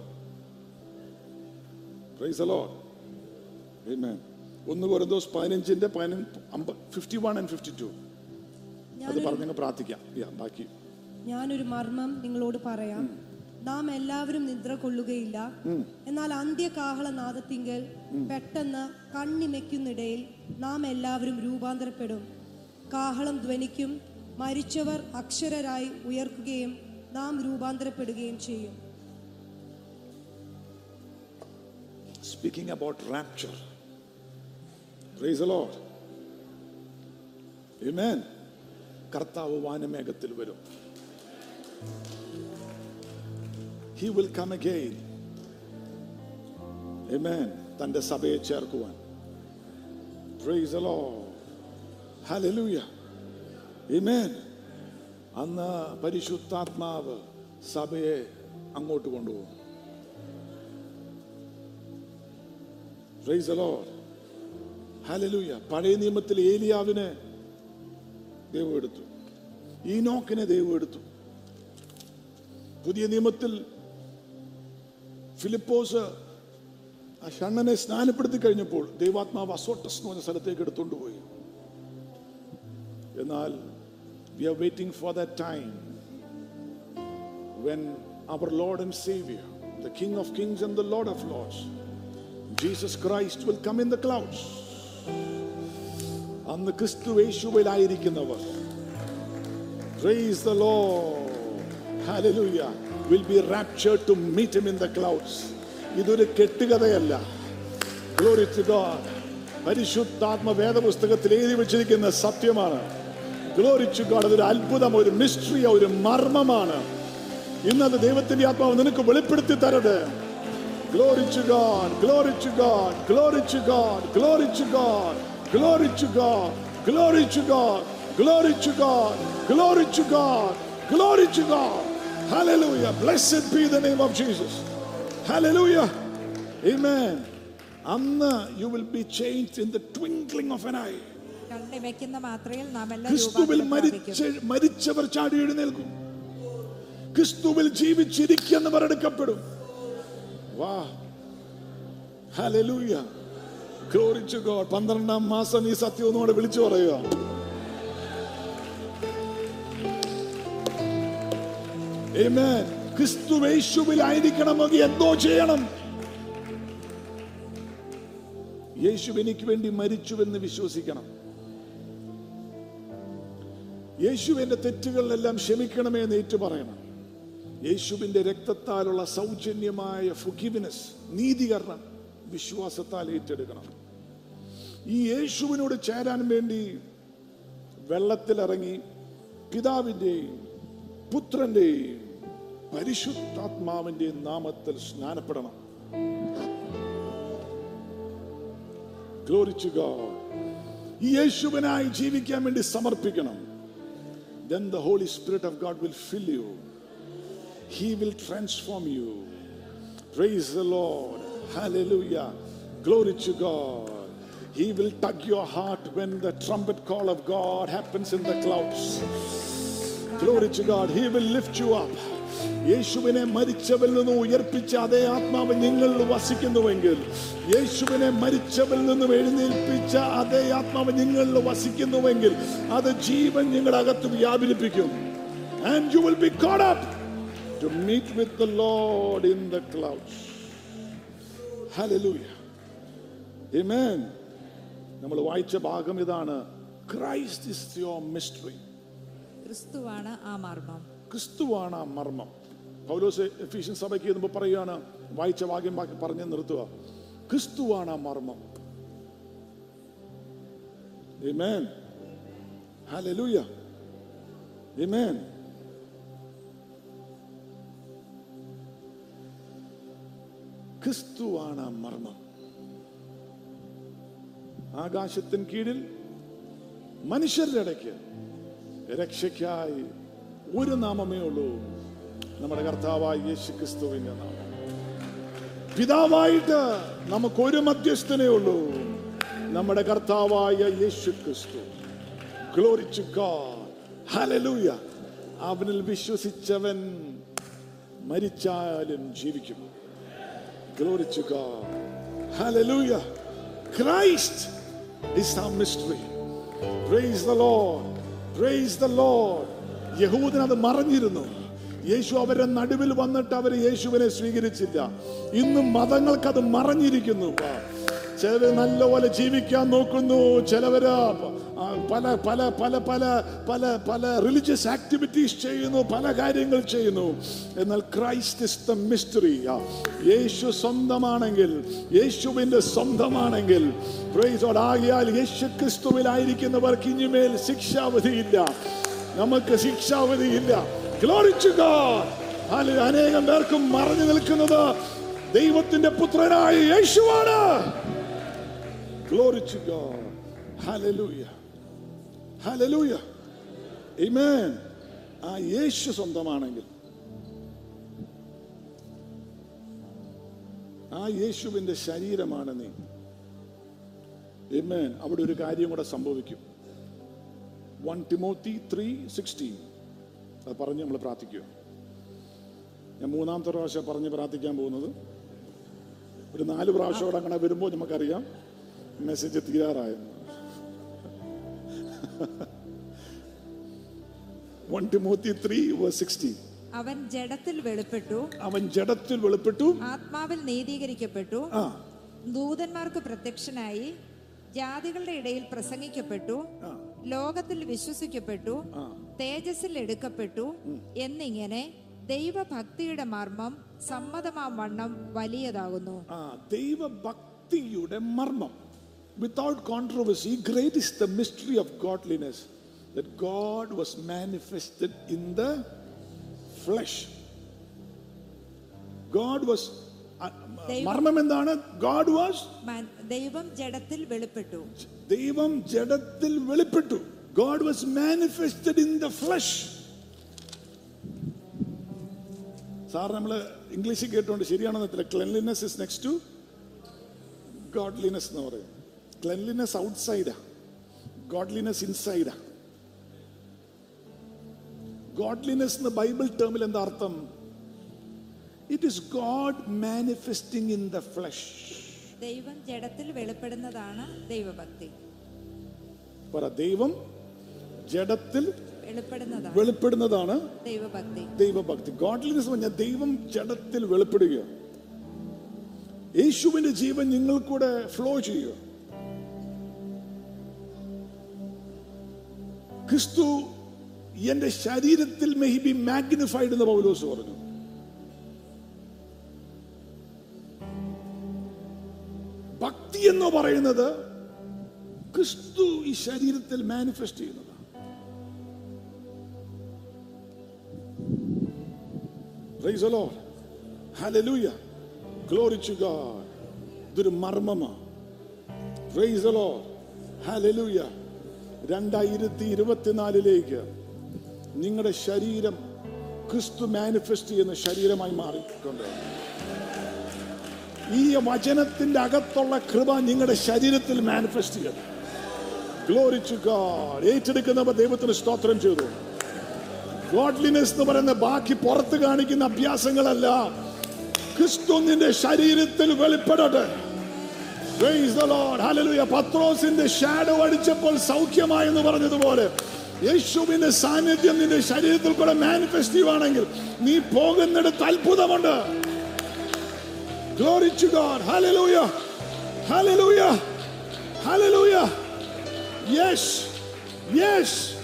S3: ഒന്ന് ഒരു ഒന്ന് പതിനഞ്ചിന്റെ fifty one and fifty two അത് പറഞ്ഞു പ്രാർത്ഥിക്കാം ബാക്കി
S4: ഞാനൊരു മർമ്മം നിങ്ങളോട് പറയാം നാം എല്ലാവരും നിദ്ര കൊള്ളുകയില്ല എന്നാൽ അന്ത്യകാഹളനാദത്തിങ്കൽ പെട്ടെന്ന് കണ്ണിമയ്ക്കുന്നിടയിൽ നാം എല്ലാവരും രൂപാന്തരപ്പെടും കാഹളം ധ്വനിക്കും മരിച്ചവർ അക്ഷരരായി ഉയർക്കുകയും നാം രൂപാന്തരപ്പെടുകയും ചെയ്യും
S3: Speaking about rapture. Praise the Lord. Amen. കർത്താവ് വാനമേഘത്തിൽ വരും he will come again Amen. തന്റെ സഭയെ ചേർക്കുവാൻ Praise the Lord. ഹലലൂയ ഇമേൻ അന്ന് പരിശുദ്ധാത്മാവ് സഭയെ അങ്ങോട്ട് കൊണ്ടുപോകും ഹലലൂയ പഴയ നിയമത്തിൽ ഏലിയാവിനെ ദൈവം എടുത്തു ഈനോക്കിനെ ദൈവം എടുത്തു പുതിയ നിയമത്തിൽ ഫിലിപ്പോസ് ആ ഷണ്ണനെ സ്നാനപ്പെടുത്തി കഴിഞ്ഞപ്പോൾ ദൈവാത്മാവ് അസോട്ടസ് എന്ന് പറഞ്ഞ സ്ഥലത്തേക്ക് എടുത്തുകൊണ്ട് പോയി എന്നാൽ we are waiting for the time when our load and Xavier the king of kings and the load of lords Jesus Christ will come in the clouds അന്ന് ക്രിസ്തു യേശുവിലായിരിക്കുന്നവർ praise the law hallelujah will be raptured to meet him in the clouds ഇതൊരു കെട്ടുകഥയല്ല glory to God പരിശുദ്ധാത്മ വേദപുസ്തകത്തിൽ എഴുതി വെച്ചിരിക്കുന്ന സത്യമാണ് ഗ്ലോറിച്ചു ഗോഡ് അതൊരു അത്ഭുതം ഒരു മിസ്റ്ററി ഒരു മർമ്മമാണ് ഇന്നത് ദൈവത്തിന്റെ ആത്മാവ് നിനക്ക് വെളിപ്പെടുത്തി തരത് glory to God glory to God glory to God glory to God glory to God glory to God glory to God glory to God glory to God hallelujah blessed be the name of Jesus hallelujah ആമേൻ അന്ന് you will be change in the twinkling of an eye ക്രിസ്തുവിൽ മരിച്ചവർ ചാടി എഴുന്നേൽക്കും ക്രിസ്തുവിൽ ജീവിച്ചിരിക്കുന്നവർ എടുക്കപ്പെടും പന്ത്രണ്ടാം മാസം ഈ സത്യം ഒന്നും കൂടെ വിളിച്ചു പറയുക ക്രിസ്തുവേശുവിലായിരിക്കണമെങ്കിൽ എന്തോ ചെയ്യണം യേശു എനിക്ക് വേണ്ടി മരിച്ചുവെന്ന് വിശ്വസിക്കണം യേശുവിൻ്റെ തെറ്റുകളിലെല്ലാം ക്ഷമിക്കണമേ എന്ന് ഏറ്റു പറയണം യേശുവിൻ്റെ രക്തത്താലുള്ള സൗജന്യമായ ഫുഗിവിനെസ് നീതികരണം വിശ്വാസത്താൽ ഏറ്റെടുക്കണം ഈ യേശുവിനോട് ചേരാൻ വേണ്ടി വെള്ളത്തിലിറങ്ങി പിതാവിൻ്റെയും പുത്രൻ്റെയും പരിശുദ്ധാത്മാവിൻ്റെയും നാമത്തിൽ സ്നാനപ്പെടണം ഗ്ലോറിച്ചു ഈ യേശുവിനായി ജീവിക്കാൻ വേണ്ടി സമർപ്പിക്കണം then the Holy Spirit of God will fill you. He will transform you. Praise the Lord. Hallelujah. Glory to God. He will tug your heart when the trumpet call of God happens in the clouds. Glory to God. He will lift you up. യേശുവിനെ മരിച്ചവൽ നിന്ന് ഉയർപ്പിച്ച അതേ ആത്മാവ് നിങ്ങളിൽ വസിക്കുന്നുവെങ്കിൽ യേശുവിനെ മരിച്ചവൽ നിന്നും എഴുന്നേൽപ്പിച്ച അതേ ആത്മാവ് നിങ്ങളിൽ വസിക്കുന്നുവെങ്കിൽ അത് ജീവൻ നിങ്ങളുടെ അകത്ത് വ്യാപരിപ്പിക്കും and you will be caught up to meet with the Lord in the clouds hallelujah amen നമ്മൾ വായിച്ച ഭാഗം ഇതാണ് ക്രൈസ്റ്റ് ഇസ് യുവർ മിസ്റ്ററി
S4: ക്രിസ്തുവാണ് ആ മർമ്മം ക്രിസ്തുവാണ് ആ മർമ്മം
S3: പൗലോസ് എഫീഷ്യൻ സഭയ്ക്ക് എന്നുമ്പോൾ പറയുകയാണ് വായിച്ച വാക്യം പറഞ്ഞ് നിർത്തുക ക്രിസ്തുവാണ് ആ മർമ്മം Amen. ക്രിസ്തുവാണ് ആ മർമ്മം ആകാശത്തിന് കീഴിൽ മനുഷ്യരുടെ ഇടയ്ക്ക് രക്ഷയ്ക്കായി ഒരു നാമമേ ഉള്ളൂ നമ്മുടെ കർത്താവായ യേശു ക്രിസ്തുവിന്റെ നാമം പിതാവായിട്ട് നമുക്കൊരു മധ്യസ്ഥനേ ഉള്ളൂ നമ്മുടെ കർത്താവായ യേശു ക്രിസ്തു ഗ്ലോറിച്ചു ഹലലൂയ അവനിൽ വിശ്വസിച്ചവൻ മരിച്ചാലും ജീവിക്കും glory to hallelujah Christ is our mystery. Praise the Lord. Praise the Lord. യഹൂദൻ അത് മറിഞ്ഞിരുന്നു യേശു അവരുടെ നടുവിൽ വന്നിട്ട് അവർ യേശുവിനെ സ്വീകരിച്ചില്ല ഇന്ന് മതങ്ങൾക്ക് അത് മറഞ്ഞിരിക്കുന്നു ചിലർ നല്ലപോലെ ജീവിക്കാൻ നോക്കുന്നു ചിലവര് പല പല പല പല പല പല റിലീജിയസ് ആക്ടിവിറ്റീസ് ചെയ്യുന്നു പല കാര്യങ്ങൾ ചെയ്യുന്നു എന്നാൽ ക്രൈസ്റ്റ് ഇസ് ദ മിസ്റ്ററി യേശു സ്വന്തമാണെങ്കിൽ യേശുവിൻ്റെ സ്വന്തമാണെങ്കിൽ ആകിയാൽ യേശു ക്രിസ്തുവിലായിരിക്കുന്നവർക്ക് ഇനിമേൽ ശിക്ഷാവധിയില്ല നമുക്ക് ശിക്ഷാവധിയില്ല അനേകം പേർക്കും മറഞ്ഞു നിൽക്കുന്നത് ദൈവത്തിന്റെ പുത്രനായ യേശുവാണ് Glory to God. ആ യേശു സ്വന്തമാണെങ്കിൽ ആ യേശുവിന്റെ ശരീരമാണ് നീ എമേൻ അവിടെ ഒരു കാര്യം കൂടെ സംഭവിക്കും വൺ ടിമോത്തി ത്രീ സിക്സ്റ്റീൻ അത് പറഞ്ഞ് നമ്മൾ പ്രാർത്ഥിക്കുക ഞാൻ മൂന്നാമത്തെ പ്രാവശ്യം പറഞ്ഞ് പ്രാർത്ഥിക്കാൻ പോകുന്നത് ഒരു നാല് പ്രാവശ്യം അങ്ങനെ വരുമ്പോൾ നമുക്കറിയാം മെസ്സേജ് തീരാറായെന്ന് വൺ അവൻ ജഡത്തിൽ വെളിപ്പെട്ടു അവൻ ജഡത്തിൽ വെളിപ്പെട്ടു ആത്മാവിൽ നീതീകരിക്കപ്പെട്ടു ദൂതന്മാർക്ക് പ്രത്യക്ഷനായി ജാതികളുടെ ഇടയിൽ പ്രസംഗിക്കപ്പെട്ടു ലോകത്തിൽ വിശ്വസിക്കപ്പെട്ടു തേജസ്സിൽ എടുക്കപ്പെട്ടു എന്നിങ്ങനെ ദൈവഭക്തിയുടെ മർമ്മം സമ്മതമാം വണ്ണം വലിയതാകുന്നു ദൈവഭക്തിയുടെ മർമ്മം without controversy great is the mystery of godliness that God was manifested in the flesh God was മർമ്മം എന്താണ് ഗോഡ് വാസ് ദൈവം ജഡത്തിൽ വെളിപ്പെട്ടു ദൈവം ജഡത്തിൽ വെളിപ്പെട്ടു God was manifested in the flesh sir നമ്മൾ ഇംഗ്ലീഷിൽ കേട്ടുകൊണ്ട് ശരിയാണെന്ന് അത്ര cleanliness is next to godliness എന്ന് പറയും ക്ലെൻലിനെസ് ഔട്ട് സൈഡാ ഗോഡ്ലിനെസ് ഇൻസൈഡാ ഗോഡ്ലിനെസ് എന്ന ബൈബിൾ ടേമിൽ എന്താ അർത്ഥം it is God manifesting in the flesh ദൈവം ജഡത്തിൽ വെളിപ്പെടുന്നതാണ് ദൈവഭക്തി ദൈവം ജഡത്തിൽ വെളിപ്പെടുന്നതാണ് ദൈവഭക്തി ദൈവഭക്തി ഗോഡ്ലിനെസ് പറഞ്ഞാൽ ദൈവം ജഡത്തിൽ വെളിപ്പെടുകയോ യേശുവിന്റെ ജീവൻ നിങ്ങൾ കൂടെ ഫ്ലോ ചെയ്യുക ക്രിസ്തു എന്റെ ശരീരത്തിൽ മെഹി ബി മാഗ്നിഫൈഡ് എന്ന് പൗലോസ് പറഞ്ഞു എന്ന് പറയുന്നത് ക്രിസ്തു ഈ ശരീരത്തിൽ മാനിഫെസ്റ്റ് ചെയ്യുന്നതാണ് ഇതൊരു മർമ്മമാണ് രണ്ടായിരത്തി ഇരുപത്തിനാലിലേക്ക് നിങ്ങളുടെ ശരീരം ക്രിസ്തു മാനിഫെസ്റ്റ് ചെയ്യുന്ന ശരീരമായി മാറിക്കൊണ്ട് ഈ വചനത്തിന്റെ അകത്തുള്ള കൃപ നിങ്ങളുടെ ശരീരത്തിൽ മാനിഫെസ്റ്റ് ചെയ്യണം ഗ്ലോറിച്ചു ഗാഡ് ഏറ്റെടുക്കുന്നവർ ദൈവത്തിന് സ്തോത്രം ചെയ്തു ഗോഡ്ലിനെസ് എന്ന് പറയുന്ന ബാക്കി പുറത്ത് കാണിക്കുന്ന അഭ്യാസങ്ങളല്ല ക്രിസ്തു നിന്റെ ശരീരത്തിൽ വെളിപ്പെടട്ടെ പത്രോസിന്റെ ഷാഡോ അടിച്ചപ്പോൾ എന്ന് പറഞ്ഞതുപോലെ യേശുവിന്റെ സാന്നിധ്യം നിന്റെ ശരീരത്തിൽ കൂടെ മാനിഫെസ്റ്റ് ആണെങ്കിൽ നീ പോകുന്നിടത്ത് അത്ഭുതമുണ്ട് Glory to God. Hallelujah. Hallelujah. Hallelujah. Yes. Yes.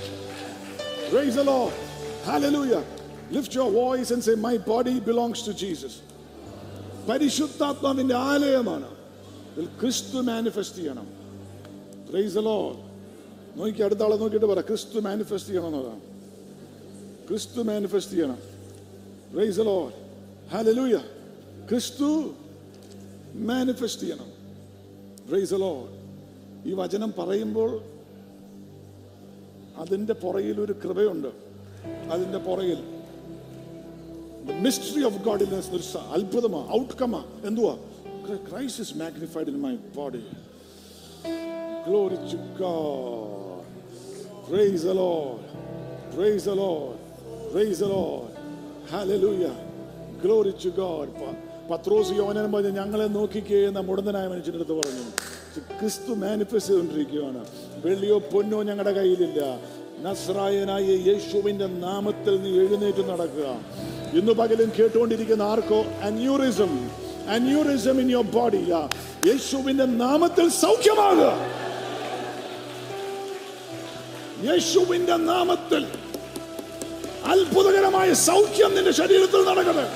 S3: Praise the Lord. Hallelujah. Lift your voice and say, My body belongs to Jesus. പരിശുദ്ധാത്മാവിൻ്റെ ആലയമാണ് ഇതിൽ ക്രിസ്തു മാനിഫെസ്റ്റ് ചെയ്യണം പ്രൈസ് ദ ലോഡ് നോക്കി അടുത്ത ആളെ നോക്കിയിട്ട് പറ ക്രിസ്തു മാനിഫെസ്റ്റ് ചെയ്യണം എന്നതാണ് ക്രിസ്തു മാനിഫെസ്റ്റ് ചെയ്യണം പ്രൈസ് the Lord! Hallelujah! ക്രിസ്തു മാനിഫെസ്റ്റ് ചെയ്യണം റേസലോ ഈ വചനം പറയുമ്പോൾ അതിൻ്റെ പുറയിൽ ഒരു കൃപയുണ്ട് അതിൻ്റെ പുറയിൽ മിസ്റ്ററി ഓഫ് ഗോഡിനെസ് ഒരു അത്ഭുതമാ ഔട്ട്കമാ എന്തുവാ ക്രൈസിസ് magnified in my body glory praise the Lord praise the Lord praise the Lord hallelujah glory to God പത്രോസ് യോനനം പറഞ്ഞ് ഞങ്ങളെ നോക്കിക്കേ മുടന്തനായ മനുഷ്യൻ്റെ അടുത്ത് പറഞ്ഞു ക്രിസ്തു മാനിഫെസ്റ്റ് ചെയ്തുകൊണ്ടിരിക്കുകയാണ് വെള്ളിയോ പൊന്നോ ഞങ്ങളുടെ കയ്യിലില്ല നസ്രായനായ യേശുവിൻ്റെ നാമത്തിൽ നീ എഴുന്നേറ്റ് നടക്കുക ഇന്ന് പകലും കേട്ടുകൊണ്ടിരിക്കുന്ന ആർക്കോ aneurysm aneurysm in your body യേശുവിൻ്റെ നാമത്തിൽ സൗഖ്യമാകുക യേശുവിൻ്റെ നാമത്തിൽ അത്ഭുതകരമായ സൗഖ്യം നിന്റെ ശരീരത്തിൽ നടക്കട്ടെ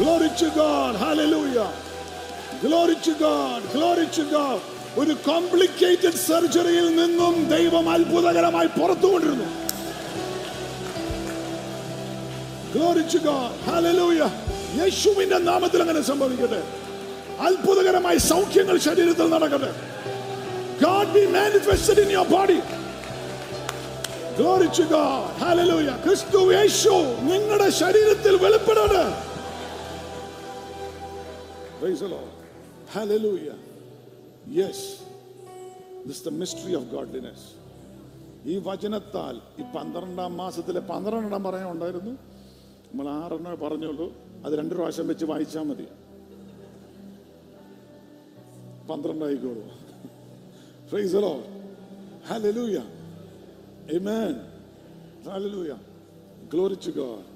S3: glory to God. Hallelujah. Glory to God. Glory to God. ഒരു കോംപ്ലിക്കേറ്റഡ് സർജറിയിൽ നിന്നും ദൈവം അത്ഭുതകരമായി പുറത്തു കൊണ്ടിരുന്നു ഗ്ലോറി to God. Hallelujah. യേശുവിന്റെ നാമത്തിൽ അങ്ങനെ സംഭവിക്കട്ടെ അത്ഭുതകരമായി സൗഖ്യങ്ങൾ ശരീരത്തിൽ നടക്കട്ടെ God be manifested in your body. Glory to God. Hallelujah. ക്രിസ്തു യേശു നിങ്ങളുടെ ശരീരത്തിൽ വെളിപ്പെടട്ടെ Praise the Lord. Hallelujah. Yes. This is the mystery of godliness. ഈ വചനത്താൽ ഈ പന്ത്രണ്ടാം മാസത്തിലെ പന്ത്രണ്ടെണ്ണം പറയാൻ ഉണ്ടായിരുന്നു നമ്മൾ ആറെണ്ണേ പറഞ്ഞുള്ളൂ അത് രണ്ട് പ്രാവശ്യം വെച്ച് വായിച്ചാൽ മതി പന്ത്രണ്ടായിക്കോളൂ ഫ്രൈസലോ ഹലലൂയ Amen.